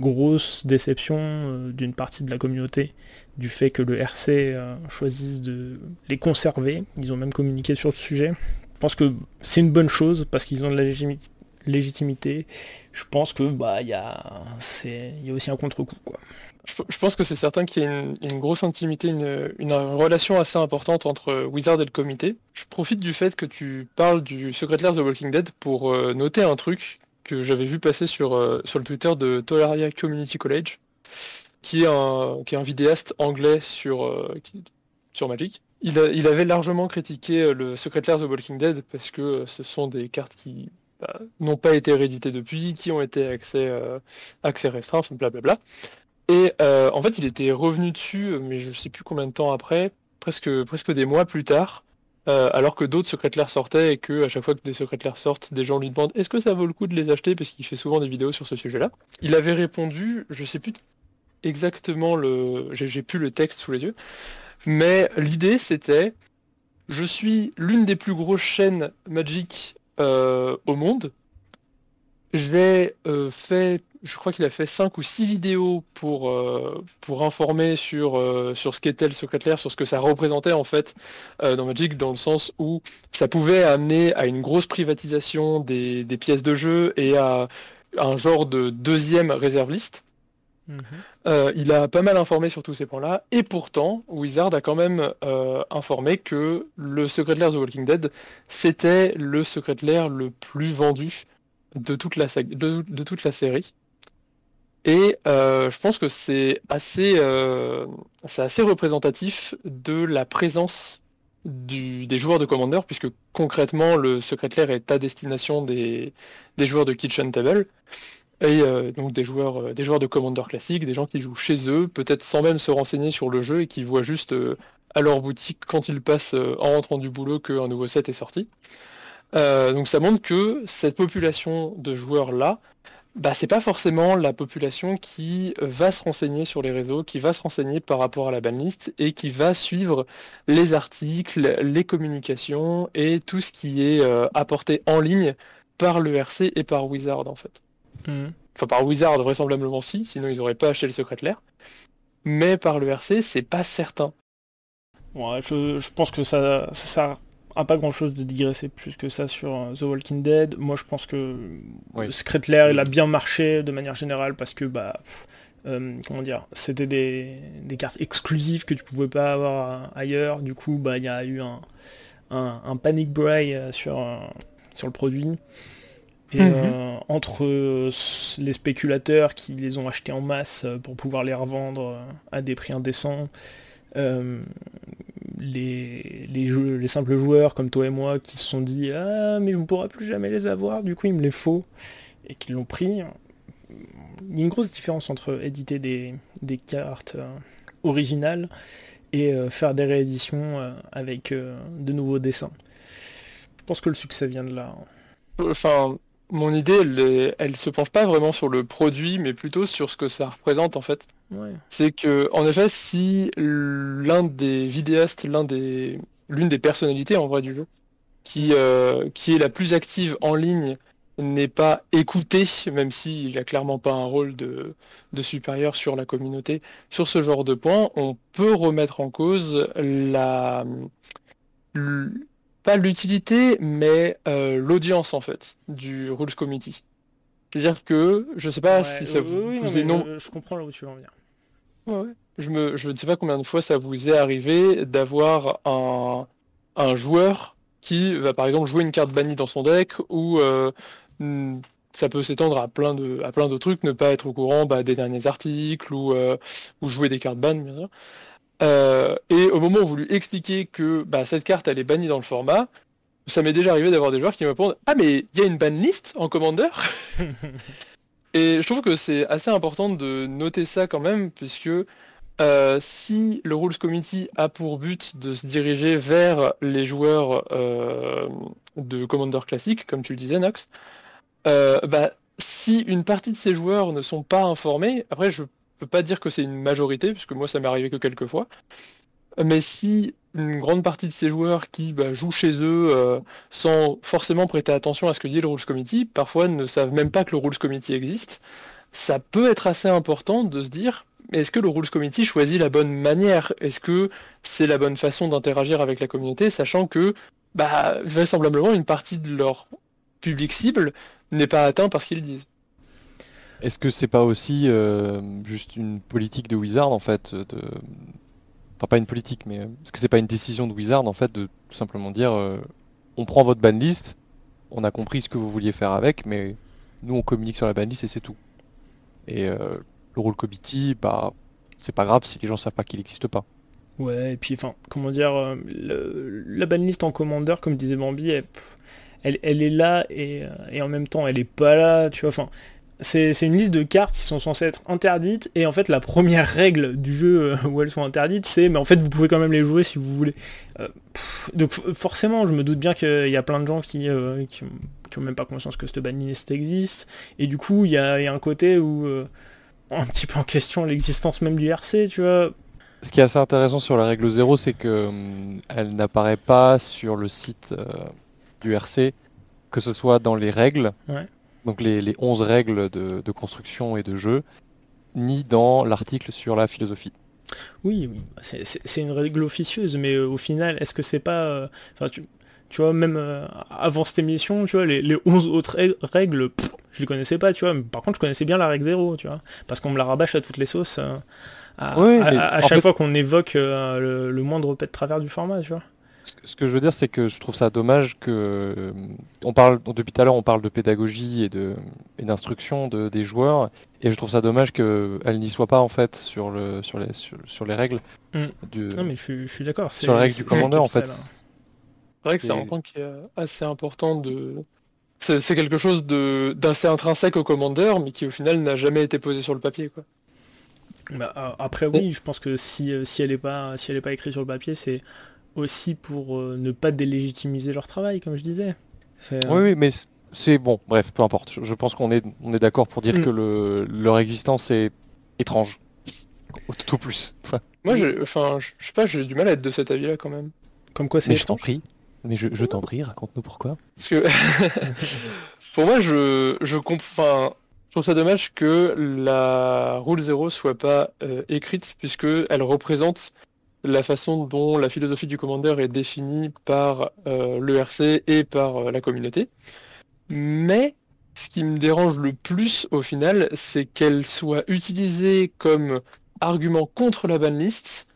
Grosse déception euh, d'une partie de la communauté du fait que le RC choisisse de les conserver. Ils ont même communiqué sur le sujet. Je pense que c'est une bonne chose parce qu'ils ont de la légitimité. Je pense que bah il y a, y a aussi un contre-coup quoi. Je, pense que c'est certain qu'il y a une, grosse intimité, une, relation assez importante entre Wizard et le comité. Je profite du fait que tu parles du secrétaire The Walking Dead pour euh, noter un truc que j'avais vu passer sur, euh, sur le Twitter de Tolaria Community College, qui est un, qui est un vidéaste anglais sur, euh, sur Magic. Il, avait largement critiqué le secrétaire The Walking Dead parce que ce sont des cartes qui bah, n'ont pas été rééditées depuis, qui ont été accès, accès restreint, enfin blablabla. Et euh, en fait, il était revenu dessus, mais je sais plus combien de temps après, presque, presque des mois plus tard, euh, alors que d'autres secrétaires sortaient et que à chaque fois que des secrétaires sortent, des gens lui demandent est-ce que ça vaut le coup de les acheter? Parce qu'il fait souvent des vidéos sur ce sujet-là. Il avait répondu, je sais plus exactement le, j'ai plus le texte sous les yeux, mais l'idée c'était je suis l'une des plus grosses chaînes Magic euh, au monde. J'ai fait je crois qu'il a fait 5 ou 6 vidéos pour, euh, pour informer sur, euh, sur ce qu'était le secrétaire, sur ce que ça représentait en fait euh, dans Magic, dans le sens où ça pouvait amener à une grosse privatisation des, pièces de jeu et à un genre de deuxième réserve liste. Mhm. il a pas mal informé sur tous ces points-là, et pourtant, Wizard a quand même informé que le secrétaire The Walking Dead, c'était le secrétaire le plus vendu de toute la, série. Et euh, je pense que c'est assez, euh, représentatif de la présence des joueurs de Commander, puisque concrètement le secrétaire est à destination des, joueurs de Kitchen Table, et euh, donc des joueurs, de Commander classique, des gens qui jouent chez eux, peut-être sans même se renseigner sur le jeu et qui voient juste à leur boutique quand ils passent en rentrant du boulot qu'un nouveau set est sorti. Donc ça montre que cette population de joueurs-là bah, c'est pas forcément la population qui euh, va se renseigner sur les réseaux, qui va se renseigner par rapport à la banlist et qui va suivre les articles, les communications et tout ce qui est euh, apporté en ligne par le RC et par Wizard en fait. Mmh. Enfin par Wizard vraisemblablement si, sinon ils auraient pas acheté le secret l'air. Mais par le RC, c'est pas certain. Ouais, je, pense que ça, ça, a pas grand chose de digresser plus que ça sur euh, The Walking Dead. Moi je pense que oui. Secret Lair il a bien marché de manière générale parce que bah euh, comment dire c'était des, cartes exclusives que tu pouvais pas avoir ailleurs. Du coup bah il y a eu un, un, panic buy euh, sur, sur le produit. Et euh, entre euh, les spéculateurs qui les ont achetés en masse euh, pour pouvoir les revendre à des prix indécents, les, les, les, simples joueurs comme toi et moi qui se sont dit Ah, mais je ne pourrai plus jamais les avoir, du coup il me les faut, et qui l'ont pris. Il y a une grosse différence entre éditer des, cartes originales et faire des rééditions avec de nouveaux dessins. Je pense que le succès vient de là. Enfin, mon idée, elle, elle, se penche pas vraiment sur le produit, mais plutôt sur ce que ça représente en fait. C'est que, en effet, si l'un des vidéastes, l'un des, l'une des personnalités en vrai du jeu, qui, euh, qui est la plus active en ligne, n'est pas écouté, même s'il a clairement pas un rôle de, de supérieur sur la communauté, sur ce genre de points, on peut remettre en cause la pas l'utilité, mais euh, l'audience en fait du Rules Committee. C'est-à-dire que je sais pas si ça vous, oui, je, comprends là où tu veux en venir. Je, me, je ne sais pas combien de fois ça vous est arrivé d'avoir un, un joueur qui va par exemple jouer une carte bannie dans son deck ou euh, ça peut s'étendre à plein de à plein de trucs, ne pas être au courant bah, des derniers articles ou, euh, ou jouer des cartes ban bien sûr. Euh, et au moment où vous lui expliquez que bah, cette carte elle est bannie dans le format, ça m'est déjà arrivé d'avoir des joueurs qui me répondent Ah mais il y a une ban list en Commander? Et je trouve que c'est assez important de noter ça quand même, puisque euh, si le Rules Committee a pour but de se diriger vers les joueurs euh, de Commander classique, comme tu le disais Nox, bah, si une partie de ces joueurs ne sont pas informés, après je peux pas dire que c'est une majorité, puisque moi ça m'est arrivé que quelques fois. Mais si une grande partie de ces joueurs qui bah, jouent chez eux euh, sans forcément prêter attention à ce que dit le Rules Committee, parfois ne savent même pas que le Rules Committee existe, ça peut être assez important de se dire est-ce que le Rules Committee choisit la bonne manière? Est-ce que c'est la bonne façon d'interagir avec la communauté, sachant que bah, vraisemblablement une partie de leur public cible n'est pas atteint par ce qu'ils disent. Est-ce que c'est pas aussi euh, juste une politique de Wizard en fait de... Pas une politique, mais euh, est-ce que c'est pas une décision de Wizard en fait de tout simplement dire euh, on prend votre banlist, on a compris ce que vous vouliez faire avec, mais nous on communique sur la banlist et c'est tout. Et le rôle committee, bah c'est pas grave si les gens savent pas qu'il n'existe pas. Ouais, et puis enfin, comment dire, la banlist en commandeur, comme disait Bambi, elle, elle, est là et, et, en même temps elle est pas là, tu vois. Enfin, c'est une liste de cartes qui sont censées être interdites et en fait la première règle du jeu euh, où elles sont interdites c'est mais en fait vous pouvez quand même les jouer si vous voulez. Euh, donc forcément je me doute bien qu'il y a plein de gens qui, euh, qui, ont, même pas conscience que cette banlist existe et du coup il y a, un côté où un petit peu en question l'existence même du RC tu vois. Ce qui est assez intéressant sur la règle 0 c'est que elle n'apparaît pas sur le site du RC que ce soit dans les règles. Ouais donc les, les 11 règles de, construction et de jeu, ni dans l'article sur la philosophie. Oui, c'est une règle officieuse, mais euh, au final, est-ce que c'est pas... Euh, enfin, tu, tu, vois, même euh, avant cette émission, tu vois, les, les 11 autres règles, je les connaissais pas, tu vois. Mais par contre, je connaissais bien la règle 0, tu vois. Parce qu'on me la rabâche à toutes les sauces. à, chaque fois qu'on évoque le, le, moindre pet de travers du format, tu vois. Ce que je veux dire, c'est que je trouve ça dommage que euh, on parle depuis tout à l'heure, on parle de pédagogie et de d'instruction de, des joueurs, et je trouve ça dommage qu'elle n'y soit pas en fait sur le sur les sur, les règles. Mm. Non mais je, suis d'accord. Sur les règles du commandeur en fait. Hein. C'est vrai que c'est un point qui est assez important de. C'est quelque chose de d'assez intrinsèque au commandeur, mais qui au final n'a jamais été posé sur le papier quoi. Bah, après oui, je pense que si, euh, si elle n'est pas si elle est pas écrite sur le papier, c'est aussi pour euh, ne pas délégitimiser leur travail, comme je disais. oui, oui, mais c'est bon, bref, peu importe. Je, pense qu'on est, on est d'accord pour dire mm. que le, leur existence est étrange. Tout plus. Moi, je, enfin, je, sais pas, j'ai du mal à être de cet avis-là quand même. Comme quoi, c'est je t'en prie. Mais je, je t'en prie, raconte-nous pourquoi. Parce que pour moi, je, je comprends. Je trouve ça dommage que la rule 0 soit pas euh, écrite puisque elle représente la façon dont la philosophie du commandeur est définie par euh, l'ERC et par euh, la communauté. Mais ce qui me dérange le plus au final, c'est qu'elle soit utilisée comme argument contre la banlist,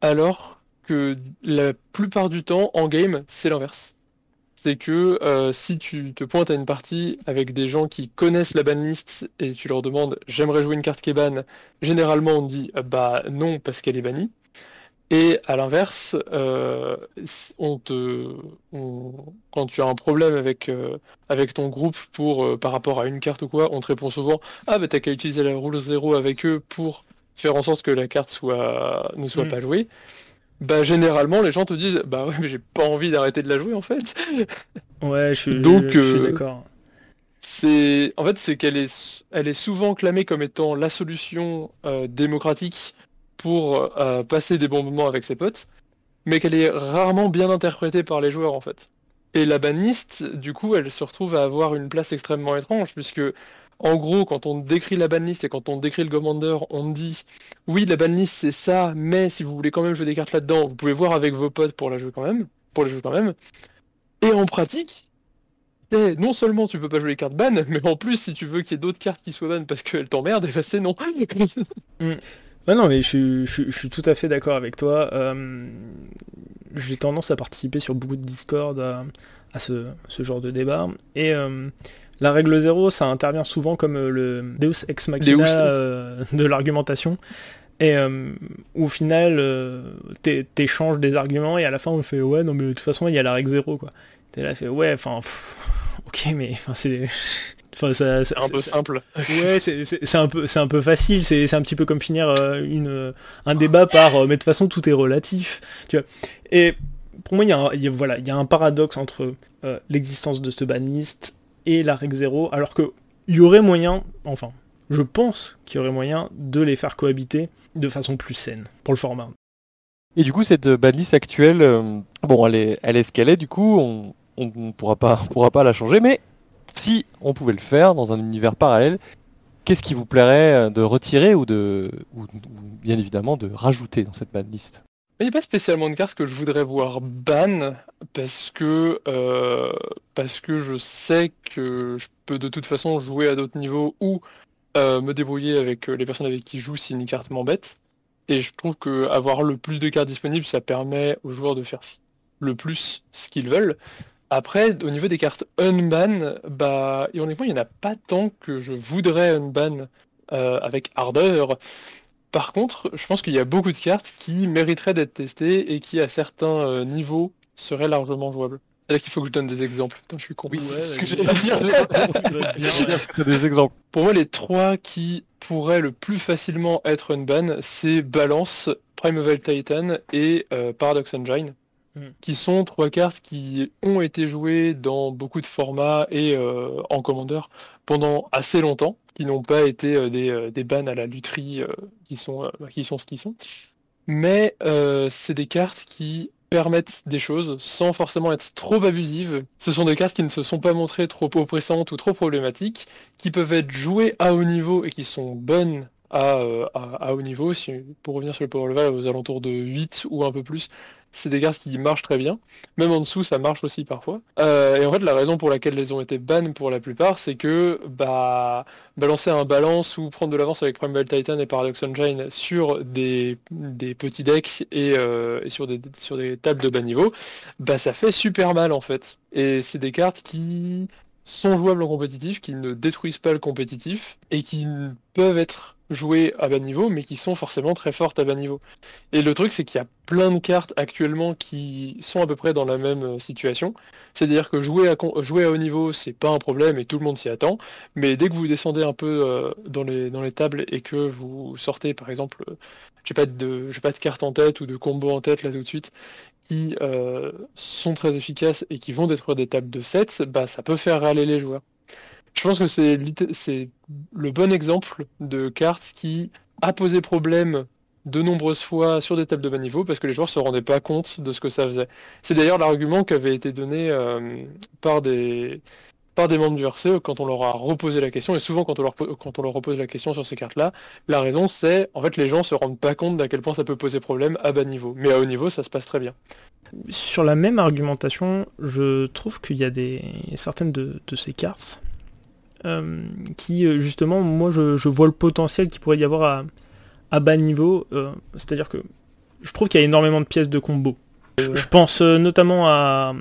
alors que la plupart du temps, en game, c'est l'inverse. c'est que euh, si tu te pointes à une partie avec des gens qui connaissent la banlist et tu leur demandes j'aimerais jouer une carte qui est ban, généralement on dit bah non parce qu'elle est bannie. Et à l'inverse, euh, on te, quand tu as un problème avec, euh, avec ton groupe pour, par rapport à une carte ou quoi, on te répond souvent ah bah t'as qu'à utiliser la rule 0 avec eux pour faire en sorte que la carte soit, ne soit mm. pas jouée. Bah généralement les gens te disent bah ouais mais j'ai pas envie d'arrêter de la jouer en fait. Ouais je suis, Donc, je suis euh, d'accord. C'est en fait c'est qu'elle est elle est souvent clamée comme étant la solution euh, démocratique pour euh, passer des bons moments avec ses potes, mais qu'elle est rarement bien interprétée par les joueurs en fait. Et la baniste, du coup, elle se retrouve à avoir une place extrêmement étrange puisque en gros, quand on décrit la banlist et quand on décrit le commander, on dit oui, la banlist c'est ça, mais si vous voulez quand même jouer des cartes là-dedans, vous pouvez voir avec vos potes pour la jouer quand même, pour les jouer quand même. Et en pratique, non seulement tu peux pas jouer les cartes ban, mais en plus si tu veux qu'il y ait d'autres cartes qui soient ban parce qu'elles t'emmerdent, et eh ben, c'est non. Ouais, non, mais je, suis tout à fait d'accord avec toi. Euh, j'ai tendance à participer sur beaucoup de Discord à, ce, genre de débat. Et euh, la règle 0, ça intervient souvent comme euh, le Deus ex machina euh, de l'argumentation. Et euh, au final, t'échanges des arguments et à la fin on fait ouais non mais de toute façon il y a la règle 0 quoi. T'es là fait ouais enfin ok mais enfin c'est Enfin, c'est un peu simple. Ouais, c'est un peu, c'est un peu facile. C'est un petit peu comme finir une, un débat par, mais de toute façon tout est relatif. Tu vois. Et pour moi, il y, a, voilà, il y a un paradoxe entre l'existence de ce banlist et la règle 0, alors qu'il y aurait moyen, enfin, je pense qu'il y aurait moyen de les faire cohabiter de façon plus saine pour le format. Et du coup, cette banlist actuelle, euh, bon, elle est, elle est ce qu'elle est, du coup, on ne pourra pas, pourra pas la changer, mais si on pouvait le faire dans un univers parallèle, qu'est-ce qui vous plairait euh, de retirer ou de, bien évidemment de rajouter dans cette banlist il n'y a pas spécialement de cartes que je voudrais voir ban parce que euh, parce que je sais que je peux de toute façon jouer à d'autres niveaux ou euh, me débrouiller avec les personnes avec qui je joue si une carte m'embête. Et je trouve que avoir le plus de cartes disponibles, ça permet aux joueurs de faire le plus ce qu'ils veulent. Après, au niveau des cartes unban, bah honnêtement, il n'y en a pas tant que je voudrais unban avec ardeur. Par contre, je pense qu'il y a beaucoup de cartes qui mériteraient d'être testées et qui, à certains euh, niveaux, seraient largement jouables. C'est-à-dire qu'il faut que je donne des exemples. Putain, je suis con. Oui, ce que des exemples. Pour moi, les trois qui pourraient le plus facilement être unban, c'est Balance, Primeval Titan et euh, Paradox Engine. Hmm. Qui sont trois cartes qui ont été jouées dans beaucoup de formats et euh, en commandeur pendant assez longtemps qui n'ont pas été euh, des, euh, des bans à la lutherie qui, sont, qui sont ce qu'ils sont. Mais c'est des cartes qui permettent des choses sans forcément être trop abusives. Ce sont des cartes qui ne se sont pas montrées trop oppressantes ou trop problématiques, qui peuvent être jouées à haut niveau et qui sont bonnes à, à, haut niveau. Si, pour revenir sur le power level, aux alentours de 8 ou un peu plus, c'est des cartes qui marchent très bien. Même en dessous, ça marche aussi parfois. Euh, et en fait, la raison pour laquelle elles ont été bannes pour la plupart, c'est que bah, balancer un balance ou prendre de l'avance avec Primal Titan et Paradox Engine sur des, petits decks euh, et, sur, des, sur des tables de bas niveau, bah, ça fait super mal en fait. Et c'est des cartes qui sont jouables en compétitif, qui ne détruisent pas le compétitif et qui peuvent être jouer à bas niveau, mais qui sont forcément très fortes à bas niveau. Et le truc, c'est qu'il y a plein de cartes actuellement qui sont à peu près dans la même euh, situation. C'est-à-dire que jouer à, jouer à haut niveau, c'est pas un problème et tout le monde s'y attend. Mais dès que vous descendez un peu euh, dans, les, tables et que vous sortez, par exemple, euh, j'ai pas de, pas de cartes en tête ou de combos en tête là tout de suite, qui sont très efficaces et qui vont détruire des tables de 7, bah ça peut faire râler les joueurs. Je pense que c'est le bon exemple de carte qui a posé problème de nombreuses fois sur des tables de bas niveau parce que les joueurs se rendaient pas compte de ce que ça faisait. C'est d'ailleurs l'argument qui avait été donné euh, par des par des membres du RCE quand on leur a reposé la question, et souvent quand on leur, quand on leur repose la question sur ces cartes-là, la raison c'est, en fait, les gens se rendent pas compte d'à quel point ça peut poser problème à bas niveau. Mais à haut niveau, ça se passe très bien. Sur la même argumentation, je trouve qu'il y a des certaines de ces cartes qui euh, justement, moi je, vois le potentiel qu'il pourrait y avoir à, bas niveau. Euh, c'est-à-dire que je trouve qu'il y a énormément de pièces de combo Je pense euh, notamment à,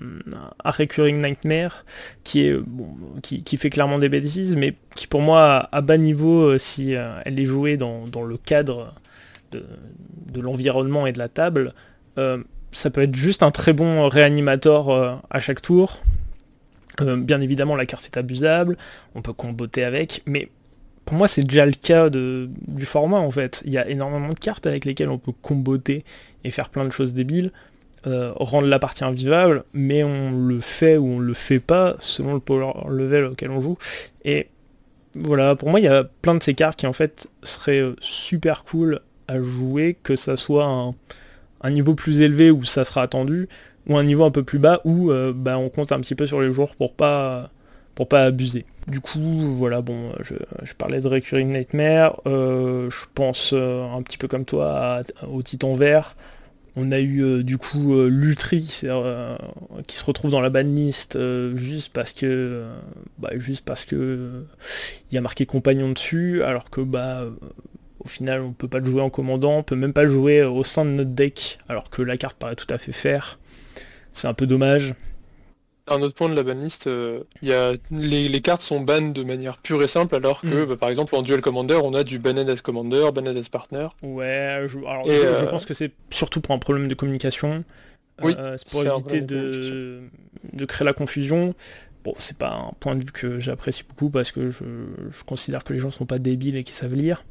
à, Recurring Nightmare, qui, est, qui, fait clairement des bêtises, mais qui pour moi, à bas niveau, euh, si elle est jouée dans, le cadre de, l'environnement et de la table, ça peut être juste un très bon réanimateur à chaque tour. Bien évidemment, la carte est abusable, on peut comboter avec, mais pour moi, c'est déjà le cas de, du format en fait. Il y a énormément de cartes avec lesquelles on peut comboter et faire plein de choses débiles, euh, rendre la partie invivable, mais on le fait ou on le fait pas selon le power level auquel on joue. Et voilà, pour moi, il y a plein de ces cartes qui en fait seraient euh, super cool à jouer, que ça soit un, niveau plus élevé où ça sera attendu, ou un niveau un peu plus bas où euh, bah, on compte un petit peu sur les jours pour pas, pour pas abuser. Du coup, voilà, bon, je, parlais de Recurring Nightmare, euh, je pense euh, un petit peu comme toi au Titan Vert. On a eu du coup l'Ultri qui se retrouve dans la banlist juste parce que bah, juste parce que il y a marqué compagnon dessus, alors que bah au final on peut pas le jouer en commandant, on peut même pas le jouer au sein de notre deck, alors que la carte paraît tout à fait faire. C'est un peu dommage. Un autre point de la banlist, euh, y a, les, cartes sont ban de manière pure et simple, alors que mm. bah, par exemple en Duel Commander, on a du banned as Commander, banned as Partner. Ouais, je, alors, je, euh, pense que c'est surtout pour un problème de communication. Oui, euh, c'est pour éviter de, de, créer la confusion. Bon, c'est pas un point de vue que j'apprécie beaucoup parce que je, je, considère que les gens sont pas débiles et qu'ils savent lire.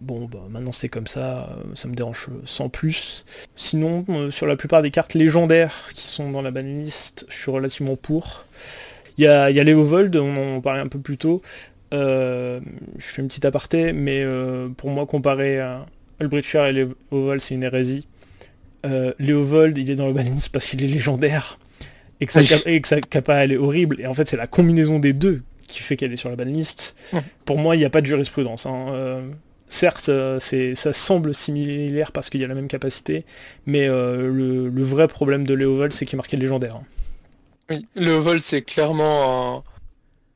Bon, bah, maintenant c'est comme ça, euh, ça me dérange sans plus. Sinon, euh, sur la plupart des cartes légendaires qui sont dans la banlist, je suis relativement pour. Il y a, y a Léovold, on en parlait un peu plus tôt. Euh, je fais une petite aparté, mais pour moi, comparer à Albrechtshire et Léovold, c'est une hérésie. Léovold, il est dans la banlist parce qu'il est légendaire. Et que, sa, et capa, elle est horrible. Et en fait, c'est la combinaison des deux qui fait qu'elle est sur la banlist. Pour moi, il n'y a pas de jurisprudence. Hein. Certes, euh, ça semble similaire parce qu'il y a la même capacité, mais euh, le, vrai problème de Léovold, c'est qu'il est marqué légendaire. Oui, Léovold, c'est clairement un,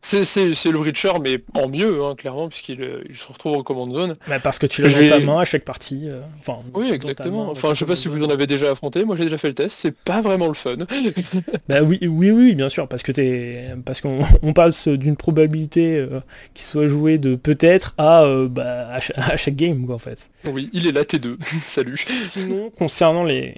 c'est le Breacher, mais en mieux, hein, clairement, puisqu'il euh, se retrouve en commande zone. Bah parce que tu l'as dans ta main à chaque partie. Euh, enfin, oui, exactement. enfin, je sais pas si vous en avez déjà affronté, moi j'ai déjà fait le test, c'est pas vraiment le fun. bah oui, oui, oui, bien sûr, parce que t'es, parce qu'on passe d'une probabilité euh, qui soit jouée de peut-être à, bah, à, chaque game, quoi, en fait. Oui, il est là, T2. Salut. Sinon, concernant les,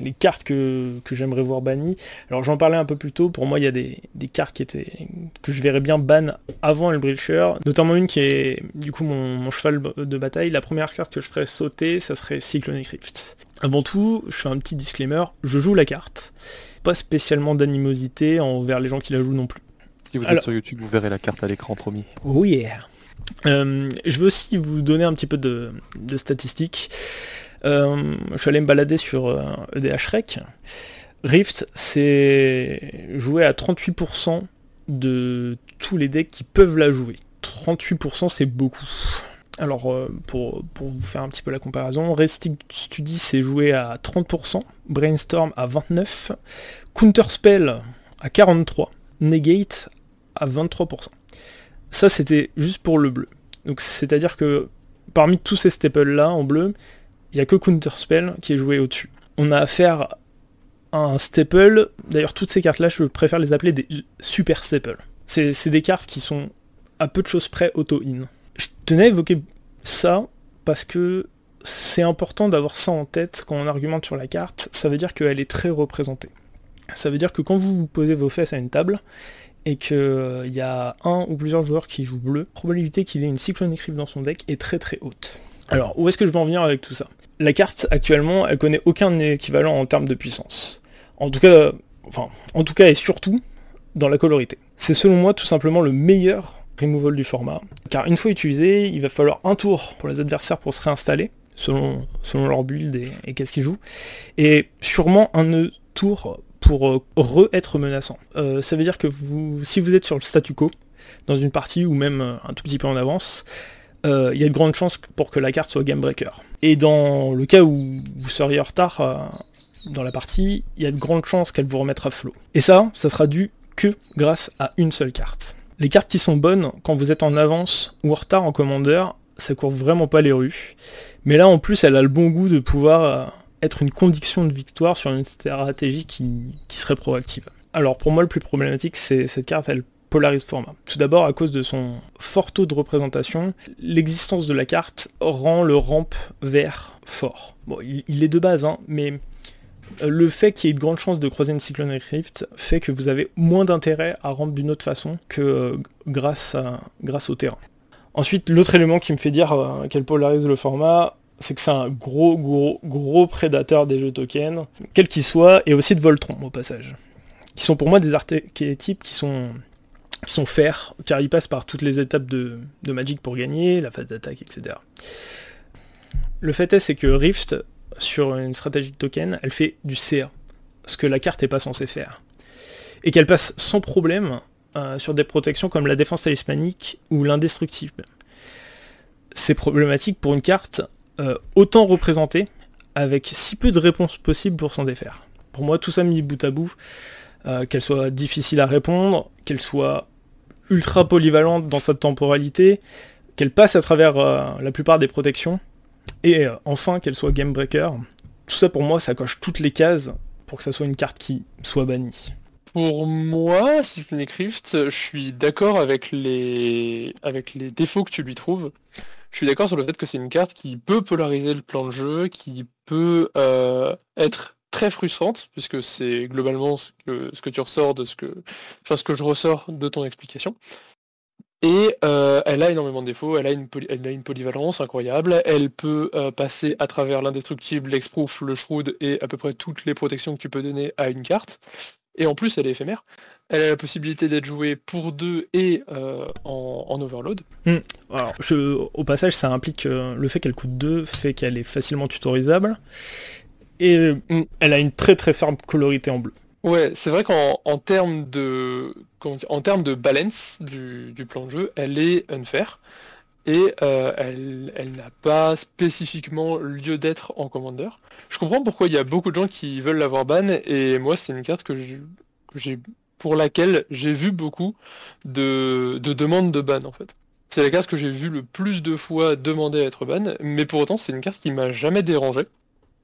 les cartes que, j'aimerais voir bannies. Alors j'en parlais un peu plus tôt, pour moi il y a des, cartes qui étaient que je verrais bien ban avant le Breacher, notamment une qui est du coup mon, cheval de bataille. La première carte que je ferais sauter, ça serait Cyclonic Rift. Avant tout, je fais un petit disclaimer, je joue la carte, pas spécialement d'animosité envers les gens qui la jouent non plus. Si vous êtes sur YouTube, vous verrez la carte à l'écran promis. Oh yeah euh, je veux aussi vous donner un petit peu de, de statistiques. Euh, je suis allé me balader sur EDH euh, e. Rift, c'est joué à 38% de tous les decks qui peuvent la jouer. 38% c'est beaucoup. Alors euh, pour, vous faire un petit peu la comparaison, Resting Study c'est joué à 30%, Brainstorm à 29%, Counterspell à 43%, Negate à 23%. Ça c'était juste pour le bleu. C'est-à-dire que parmi tous ces staples là en bleu, il n'y a que Counterspell qui est joué au-dessus. On a affaire à un staple, d'ailleurs toutes ces cartes-là, je préfère les appeler des super staples. C'est des cartes qui sont à peu de choses près auto-in. Je tenais à évoquer ça parce que c'est important d'avoir ça en tête quand on argumente sur la carte, ça veut dire qu'elle est très représentée. Ça veut dire que quand vous posez vos fesses à une table, et qu'il euh, y a un ou plusieurs joueurs qui jouent bleu, la probabilité qu'il ait une Cyclone Rift dans son deck est très très haute. Alors, où est-ce que je veux en venir avec tout ça? La carte, actuellement, elle connaît aucun équivalent en termes de puissance. En tout cas, en tout cas et surtout, dans la colorité. C'est selon moi tout simplement le meilleur removal du format, car une fois utilisé, il va falloir un tour pour les adversaires pour se réinstaller, selon, leur build et, qu'est-ce qu'ils jouent, et sûrement un tour pour euh, re-être menaçant. Euh, ça veut dire que si vous êtes sur le statu quo, dans une partie ou même euh, un tout petit peu en avance, euh, il y a de grandes chances pour que la carte soit game breaker. Et dans le cas où vous seriez en retard euh, dans la partie, il y a de grandes chances qu'elle vous remette à flot. Et ça, ça sera dû que grâce à une seule carte. Les cartes qui sont bonnes quand vous êtes en avance ou en retard en commandeur, ça court vraiment pas les rues. Mais là en plus elle a le bon goût de pouvoir être une condition de victoire sur une stratégie qui, qui serait proactive. Alors pour moi le plus problématique c'est cette carte elle polarise format. Tout d'abord à cause de son fort taux de représentation, l'existence de la carte rend le ramp vert fort. Bon il, est de base hein, mais euh, le fait qu'il y ait de grandes chances de croiser une Cyclonic Rift fait que vous avez moins d'intérêt à ramp d'une autre façon que euh, grâce, grâce au terrain. Ensuite, l'autre élément qui me fait dire euh, qu'elle polarise le format, c'est que c'est un gros, gros, gros prédateur des jeux tokens, quel qu'il soit, et aussi de Voltron au passage. Qui sont pour moi des archétypes qui sont, sont fers, car ils passent par toutes les étapes de, Magic pour gagner, la phase d'attaque, etc. Le fait est, c'est que Rift, sur une stratégie de token, elle fait du CA, ce que la carte n'est pas censée faire. Et qu'elle passe sans problème euh, sur des protections comme la défense talismanique ou l'indestructible. C'est problématique pour une carte euh, autant représentée, avec si peu de réponses possibles pour s'en défaire. Pour moi, tout ça mis bout à bout, euh, qu'elle soit difficile à répondre, qu'elle soit ultra polyvalente dans sa temporalité, qu'elle passe à travers la plupart des protections, et enfin qu'elle soit game breaker. Tout ça pour moi, ça coche toutes les cases pour que ça soit une carte qui soit bannie. Pour moi, Cyclonic Rift, je suis d'accord avec les... défauts que tu lui trouves. Je suis d'accord sur le fait que c'est une carte qui peut polariser le plan de jeu, qui peut euh, être très frustrante, puisque c'est globalement ce que, ce que tu ressors de ce que. Enfin ce que je ressors de ton explication. Et euh, elle a énormément de défauts, elle a une, elle a une polyvalence incroyable, elle peut euh, passer à travers l'indestructible, l'exproof, le shroud et à peu près toutes les protections que tu peux donner à une carte. Et en plus, elle est éphémère. Elle a la possibilité d'être jouée pour deux et euh, en, overload. Hmm. Alors, au passage, ça implique le fait qu'elle coûte 2 fait qu'elle est facilement tutorisable. Et hmm. elle a une très très ferme colorité en bleu. Ouais, c'est vrai qu'en termes de en termes de balance du, plan de jeu, elle est unfair. Et euh, elle, elle n'a pas spécifiquement lieu d'être en commander. Je comprends pourquoi il y a beaucoup de gens qui veulent l'avoir ban, et moi c'est une carte que j'ai pour laquelle j'ai vu beaucoup de, demandes de ban en fait. C'est la carte que j'ai vu le plus de fois demander à être ban, mais pour autant c'est une carte qui m'a jamais dérangé.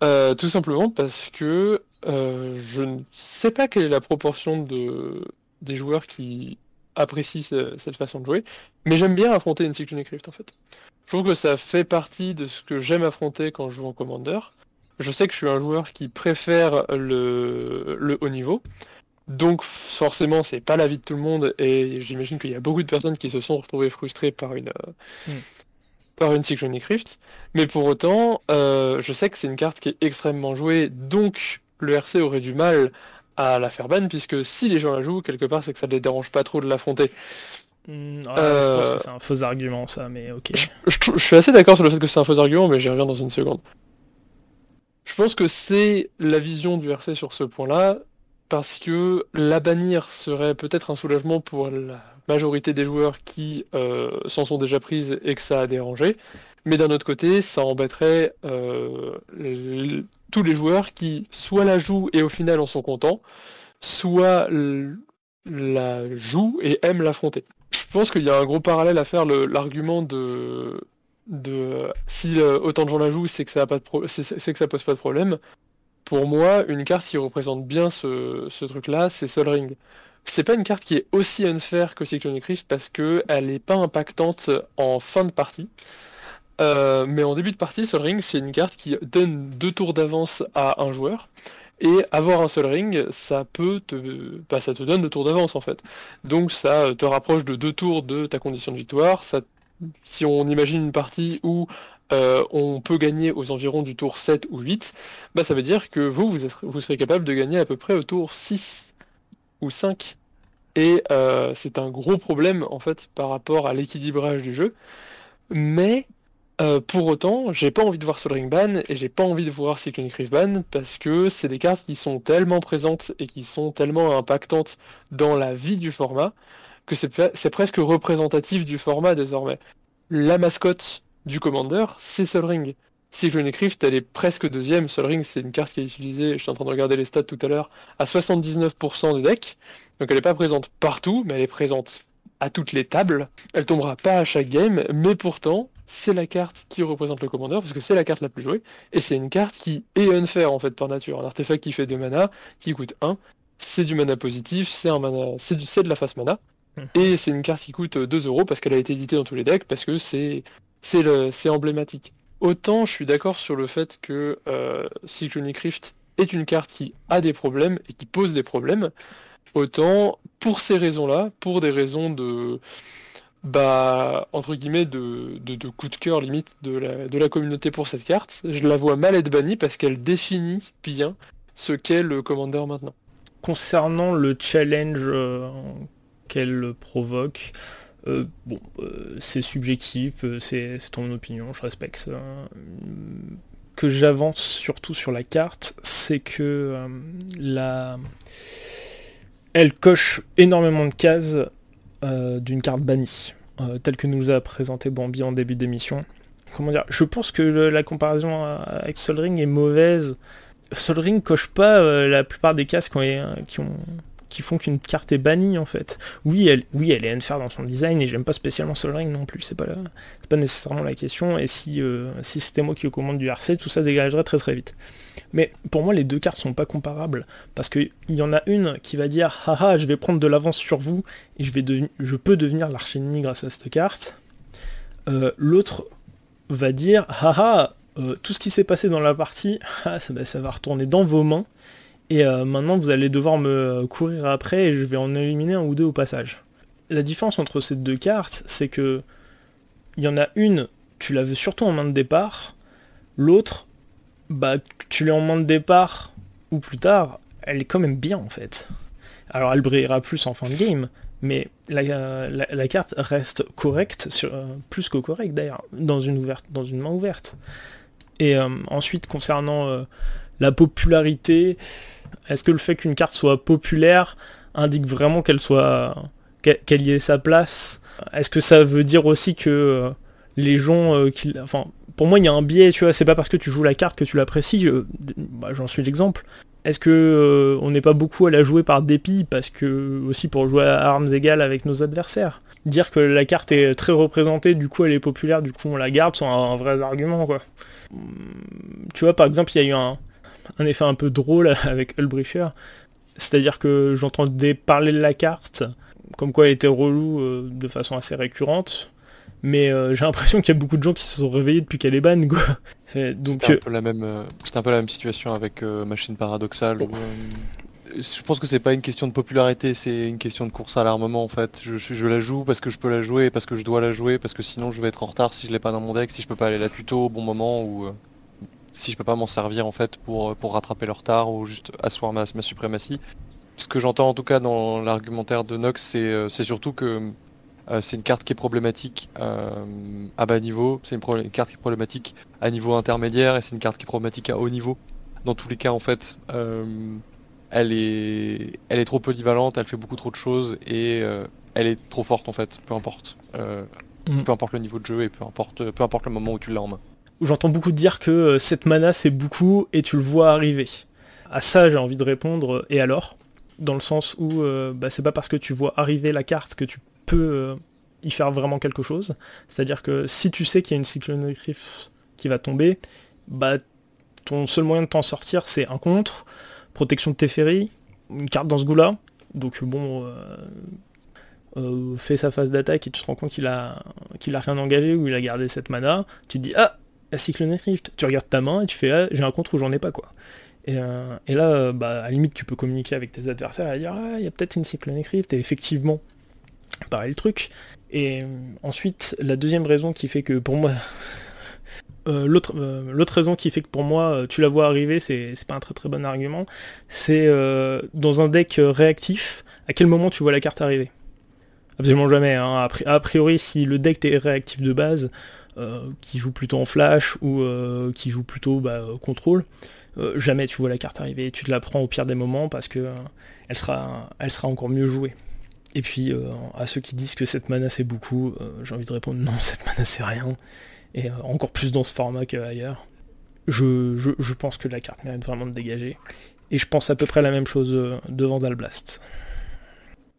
Euh, tout simplement parce que euh, je ne sais pas quelle est la proportion de, des joueurs qui apprécient cette façon de jouer, mais j'aime bien affronter une Cyclonic Rift en fait. Je trouve que ça fait partie de ce que j'aime affronter quand je joue en Commander. Je sais que je suis un joueur qui préfère le, haut niveau, donc forcément c'est pas l'avis de tout le monde et j'imagine qu'il y a beaucoup de personnes qui se sont retrouvées frustrées par une hmm. Par une Cyclonic Rift. Mais pour autant, euh, je sais que c'est une carte qui est extrêmement jouée, donc le RC aurait du mal à la faire ban, puisque si les gens la jouent, quelque part c'est que ça ne les dérange pas trop de l'affronter. Hmm, je pense euh, que c'est un faux argument ça, mais ok. Je, suis assez d'accord sur le fait que c'est un faux argument, mais j'y reviens dans une seconde. Je pense que c'est la vision du RC sur ce point-là, parce que la bannir serait peut-être un soulagement pour la majorité des joueurs qui euh, s'en sont déjà prises et que ça a dérangé, mais d'un autre côté, ça embêterait euh, tous les joueurs qui soit la jouent et au final en sont contents, soit la jouent et aiment l'affronter. Je pense qu'il y a un gros parallèle à faire l'argument de, de si euh, autant de gens la jouent, c'est que ça c'est que ça pose pas de problème pour moi, une carte qui représente bien ce, truc-là, c'est Sol Ring. C'est pas une carte qui est aussi unfair que Cyclonic Rift parce qu'elle n'est pas impactante en fin de partie. Euh, mais en début de partie, Sol Ring, c'est une carte qui donne deux tours d'avance à un joueur. Et avoir un Sol Ring, ça peut te. Bah, ça te donne deux tours d'avance en fait. Donc ça te rapproche de deux tours de ta condition de victoire. Ça... Si on imagine une partie où euh, on peut gagner aux environs du tour 7 ou 8, bah ça veut dire que vous, vous, serez capable de gagner à peu près au tour 6 ou 5. Et euh, c'est un gros problème en fait par rapport à l'équilibrage du jeu. Mais euh, pour autant, j'ai pas envie de voir Sol Ring ban et j'ai pas envie de voir Cyclonic Rift ban parce que c'est des cartes qui sont tellement présentes et qui sont tellement impactantes dans la vie du format que c'est presque représentatif du format désormais. La mascotte du Commander, c'est Sol Ring. Cyclonic Rift, elle est presque deuxième. Sol Ring, c'est une carte qui est utilisée, je suis en train de regarder les stats tout à l'heure, à 79% de deck. Donc elle n'est pas présente partout, mais elle est présente à toutes les tables. Elle tombera pas à chaque game, mais pourtant, c'est la carte qui représente le commandeur, parce que c'est la carte la plus jouée, et c'est une carte qui est unfair en fait par nature. Un artefact qui fait 2 mana, qui coûte 1, c'est du mana positif, c'est un mana, c'est de la face mana, et c'est une carte qui coûte 2 euros parce qu'elle a été éditée dans tous les decks, parce que c'est c'est emblématique. Autant je suis d'accord sur le fait que euh, Cyclonic est une carte qui a des problèmes et qui pose des problèmes, autant pour ces raisons-là, pour des raisons de bah entre guillemets de, coup de cœur limite de la, de la communauté pour cette carte, je la vois mal être bannie parce qu'elle définit bien ce qu'est le Commander maintenant. Concernant le challenge euh, qu'elle provoque, euh, bon, euh, c'est subjectif, euh, c'est ton opinion, je respecte ça. Que j'avance surtout sur la carte, c'est que la... elle coche énormément de cases d'une carte bannie, telle que nous a présenté Bambi en début d'émission. Comment dire Je pense que la comparaison avec Sol Ring est mauvaise. Sol Ring coche pas la plupart des cases qui ont font qu'une carte est bannie en fait. Oui, elle, oui, elle est unfair dans son design et j'aime pas spécialement Sol Ring non plus, c'est pas, pas nécessairement la question. Et si, euh, si c'était moi qui commande du RC, tout ça dégagerait très très vite. Mais pour moi, les deux cartes sont pas comparables parce qu'il y en a une qui va dire haha, je vais prendre de l'avance sur vous et je, vais je peux devenir l'archi-ennemi grâce à cette carte. Euh, l'autre va dire haha, euh, tout ce qui s'est passé dans la partie, ah, ça va retourner dans vos mains et euh, maintenant, vous allez devoir me courir après et je vais en éliminer un ou deux au passage. La différence entre ces deux cartes, c'est que il y en a une, tu la veux surtout en main de départ. L'autre, bah tu l'as en main de départ ou plus tard, elle est quand même bien en fait. Alors elle brillera plus en fin de game, mais la, carte reste correcte, euh, plus que correcte d'ailleurs, dans une, dans une main ouverte. Et euh, ensuite, concernant la popularité, est-ce que le fait qu'une carte soit populaire indique vraiment qu'elle soit qu'elle y ait sa place? Est-ce que ça veut dire aussi que euh, les gens euh, qui enfin pour moi il y a un biais, tu vois, c'est pas parce que tu joues la carte que tu l'apprécies, bah, j'en suis l'exemple. Est-ce que euh, on n'est pas beaucoup à la jouer par dépit parce que aussi pour jouer à armes égales avec nos adversaires? Dire que la carte est très représentée, du coup elle est populaire, du coup on la garde, c'est un, vrai argument quoi. Tu vois par exemple il y a eu un, un effet un peu drôle avec Hullbreacher. C'est-à-dire que j'entendais parler de la carte, comme quoi elle était relou euh, de façon assez récurrente. Mais euh, j'ai l'impression qu'il y a beaucoup de gens qui se sont réveillés depuis qu'elle est banne, quoi. donc, c'est un, peu la même, un peu la même situation avec Machine Paradoxale. je pense que c'est pas une question de popularité, c'est une question de course à l'armement en fait. Je, je, la joue parce que je peux la jouer, parce que je dois la jouer, parce que sinon je vais être en retard si je l'ai pas dans mon deck, si je peux pas aller la tuto au bon moment ou si je peux pas m'en servir en fait pour, pour rattraper le retard ou juste asseoir ma, ma suprématie. Ce que j'entends en tout cas dans l'argumentaire de Nox, c'est euh, surtout que euh, c'est une carte qui est problématique euh, à bas niveau, c'est une, carte qui est problématique à niveau intermédiaire et c'est une carte qui est problématique à haut niveau. Dans tous les cas en fait, elle, est, elle est trop polyvalente, elle fait beaucoup trop de choses et elle est trop forte en fait, peu importe. Mm. Peu importe le niveau de jeu et peu importe, peu importe le moment où tu l'as en main où j'entends beaucoup dire que cette euh, mana c'est beaucoup et tu le vois arriver. À ça j'ai envie de répondre euh, et alors? Dans le sens où euh, bah, c'est pas parce que tu vois arriver la carte que tu peux y faire vraiment quelque chose. C'est-à-dire que si tu sais qu'il y a une Cyclonic Rift qui va tomber, bah ton seul moyen de t'en sortir c'est un contre, protection de Teferi, une carte dans ce goût-là. Donc bon, fait sa phase d'attaque et tu te rends compte qu'il a, qu'il a rien engagé ou il a gardé cette mana, tu te dis ah la Cyclonic Rift. Tu regardes ta main et tu fais ah, j'ai un contre ou j'en ai pas quoi. Et, euh, là, bah, à la limite, tu peux communiquer avec tes adversaires et dire ah, il y a peut-être une Cyclonic Rift. Et effectivement, pareil le truc. Et euh, ensuite, la deuxième raison qui fait que pour moi. Euh, l'autre, raison qui fait que pour moi tu la vois arriver, c'est, pas un très très bon argument, c'est dans un deck réactif, à quel moment tu vois la carte arriver? Absolument jamais. Hein. A priori, si le deck est réactif de base, euh, qui joue plutôt en flash ou euh, qui joue plutôt bah, contrôle, euh, jamais tu vois la carte arriver, tu te la prends au pire des moments parce que elle, sera, elle sera encore mieux jouée. Et puis à ceux qui disent que cette mana c'est beaucoup, j'ai envie de répondre non, cette mana c'est rien. Et encore plus dans ce format qu'ailleurs. Je, je, pense que la carte mérite vraiment de dégager. Et je pense à peu près la même chose devant Dalblast.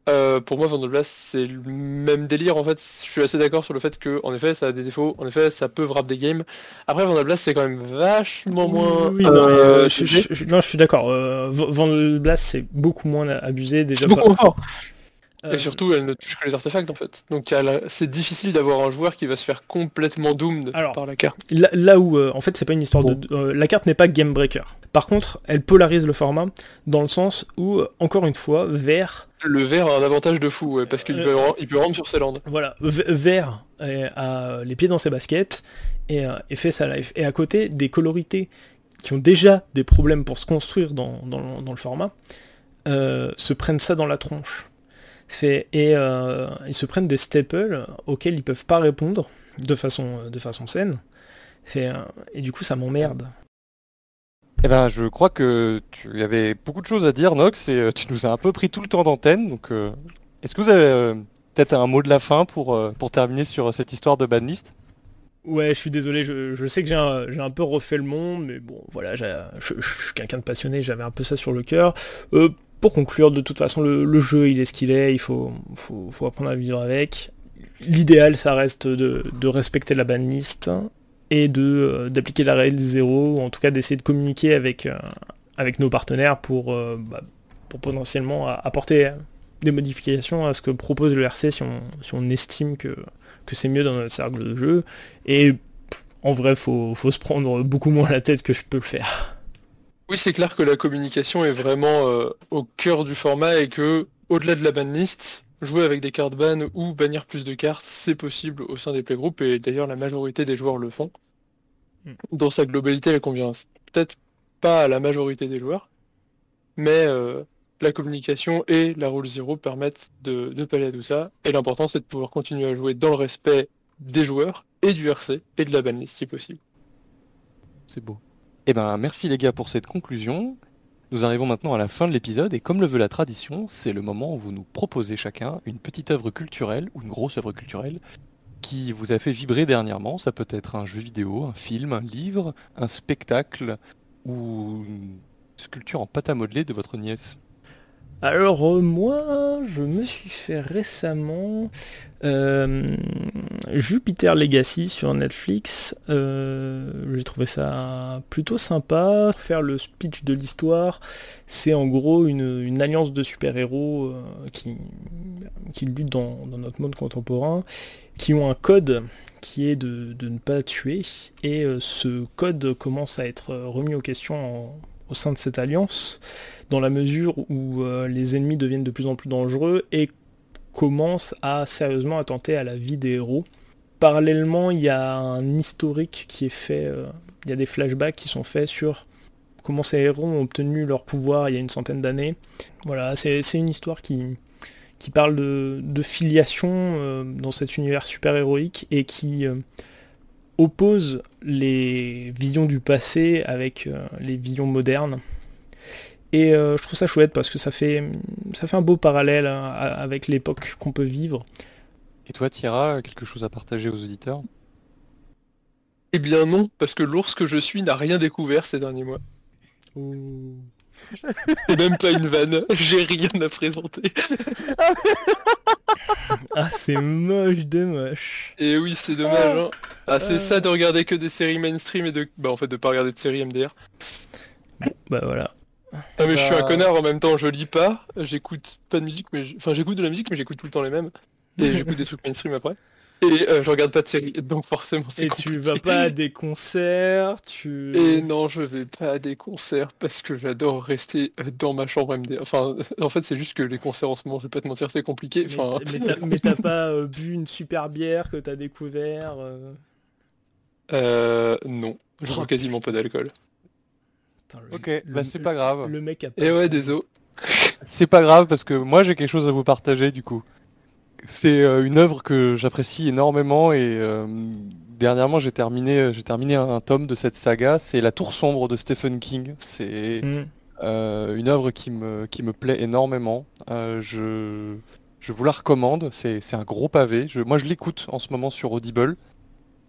Euh, pour moi, Vandal Blast, c'est le même délire. En fait, je suis assez d'accord sur le fait que, en effet, ça a des défauts. En effet, ça peut wrap des games. Après, Vandal Blast, c'est quand même vachement moins. Oui, non, euh, je, je- je- non, je suis d'accord. Euh, V- Vandal Blast, c'est beaucoup moins abusé déjà. beaucoup par-. Euh, Et surtout, elle ne touche que les artefacts, en fait. Donc, c'est difficile d'avoir un joueur qui va se faire complètement doomed Alors, par la carte. Là, là où, euh, en fait, c'est pas une histoire Bon. de... euh, la carte n'est pas game breaker. Par contre, elle polarise le format dans le sens où, euh, encore une fois, vert, Le vert a un avantage de fou, ouais, parce qu'il Euh, peut, il peut rendre sur ses landes. voilà, v- vert euh, a les pieds dans ses baskets et, euh, et fait sa life. Et à côté, des colorités qui ont déjà des problèmes pour se construire dans, dans le- dans le format, euh, se prennent ça dans la tronche. Fait, et euh, ils se prennent des staples auxquels ils peuvent pas répondre de façon, de façon saine. Fait, euh, et du coup, ça m'emmerde. Eh ben, je crois que tu avais beaucoup de choses à dire, Nox, et euh, tu nous as un peu pris tout le temps d'antenne. Donc, euh, est-ce que vous avez euh, peut-être un mot de la fin pour, euh, pour terminer sur euh, cette histoire de banlist? Ouais, je suis désolé, je, je sais que j'ai un, un peu refait le monde, mais bon, voilà, je suis quelqu'un de passionné, j'avais un peu ça sur le cœur. Euh, pour conclure, de toute façon, le, jeu, il est ce qu'il est, il faut, faut, faut apprendre à vivre avec. L'idéal, ça reste de, respecter la banlist et de euh, d'appliquer la règle zéro, ou en tout cas d'essayer de communiquer avec, euh, avec nos partenaires pour, euh, bah, pour potentiellement apporter des modifications à ce que propose le RC si on, si on estime que, que c'est mieux dans notre cercle de jeu. Et en vrai, faut, faut se prendre beaucoup moins la tête que je peux le faire. Oui, c'est clair que la communication est vraiment euh, au cœur du format et que, au-delà de la banlist, jouer avec des cartes ban ou bannir plus de cartes, c'est possible au sein des playgroups et d'ailleurs la majorité des joueurs le font. Hmm. Dans sa globalité, elle convient peut-être pas à la majorité des joueurs, mais euh, la communication et la rule zero permettent de, de pallier à tout ça. Et l'important, c'est de pouvoir continuer à jouer dans le respect des joueurs et du RC et de la banlist si possible. C'est beau. Eh ben, merci les gars pour cette conclusion. Nous arrivons maintenant à la fin de l'épisode et comme le veut la tradition, c'est le moment où vous nous proposez chacun une petite œuvre culturelle ou une grosse œuvre culturelle qui vous a fait vibrer dernièrement. Ça peut être un jeu vidéo, un film, un livre, un spectacle ou une sculpture en pâte à modeler de votre nièce. Alors euh, moi, je me suis fait récemment euh, Jupiter Legacy sur Netflix. Euh, J'ai trouvé ça plutôt sympa. Faire le speech de l'histoire, c'est en gros une, alliance de super-héros qui, qui luttent dans, notre monde contemporain, qui ont un code qui est de, de ne pas tuer. Et ce code commence à être remis aux questions en- au sein de cette alliance dans la mesure où euh, les ennemis deviennent de plus en plus dangereux et commencent à sérieusement attenter à la vie des héros. Parallèlement, il y a un historique qui est fait, euh, il y a des flashbacks qui sont faits sur comment ces héros ont obtenu leur pouvoir il y a une centaine d'années. Voilà, c'est une histoire qui, qui parle de, filiation euh, dans cet univers super-héroïque et qui oppose les visions du passé avec euh, les visions modernes. Et euh, je trouve ça chouette parce que ça fait, ça fait un beau parallèle à- avec l'époque qu'on peut vivre. Et toi Thierry, quelque chose à partager aux auditeurs? Eh bien non, parce que l'ours que je suis n'a rien découvert ces derniers mois. C'est même pas une vanne, j'ai rien à présenter. Ah, c'est moche de moche. Et oui, c'est dommage. Hein. Ah, c'est ça de regarder que des séries mainstream et de... Bah en fait de pas regarder de séries MDR. Bah voilà. Ah mais je suis un Bah- connard en même temps, je lis pas, j'écoute pas de musique, mais enfin j'écoute de la musique mais j'écoute tout le temps les mêmes. Et j'écoute des trucs mainstream après. Et euh, je regarde pas de séries, donc forcément c'est Et tu vas pas à des concerts, tu... Et non, je vais pas à des concerts parce que j'adore rester euh, dans ma chambre MDR. Enfin, en fait, c'est juste que les concerts en ce moment, je vais pas te mentir, c'est compliqué. Mais Enfin, t'as- mais t'as- pas euh, bu une super bière que t'as découvert euh, euh, non, je Oh, bois quasiment pas d'alcool. Ok, le- bah c'est pas grave. Le mec a pas... Et ouais, désolé. C'est pas grave parce que moi j'ai quelque chose à vous partager du coup. C'est euh, une œuvre que j'apprécie énormément et euh, dernièrement j'ai terminé j'ai terminé un, tome de cette saga. C'est La Tour sombre de Stephen King. C'est Hmm. euh, une œuvre qui me qui me plaît énormément. Euh, je je vous la recommande. C'est c'est un gros pavé. Je- moi je l'écoute en ce moment sur Audible.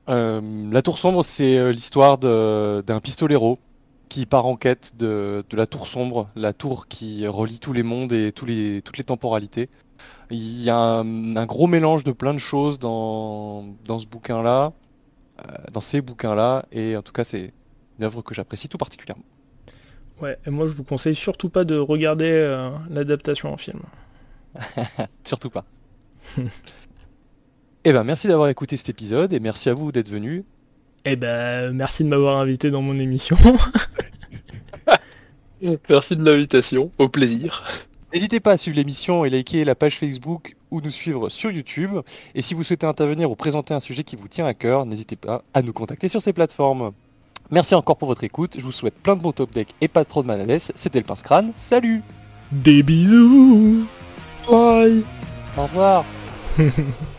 Euh, La Tour sombre c'est l'histoire d'un pistolero qui part en quête de, de la tour sombre, la tour qui relie tous les mondes et tous les, toutes les temporalités. Il y a un, un gros mélange de plein de choses dans, dans ce bouquin-là, euh, dans ces bouquins-là, et en tout cas c'est une œuvre que j'apprécie tout particulièrement. Ouais, et moi je vous conseille surtout pas de regarder euh, l'adaptation en film. Surtout pas. Eh ben merci d'avoir écouté cet épisode et merci à vous d'être venu. Eh ben, merci de m'avoir invité dans mon émission. Merci de l'invitation, au plaisir. N'hésitez pas à suivre l'émission et liker la page Facebook ou nous suivre sur YouTube. Et si vous souhaitez intervenir ou présenter un sujet qui vous tient à cœur, n'hésitez pas à nous contacter sur ces plateformes. Merci encore pour votre écoute, je vous souhaite plein de bons top deck et pas trop de manades. C'était le pince crâne, salut Des bisous Bye Au revoir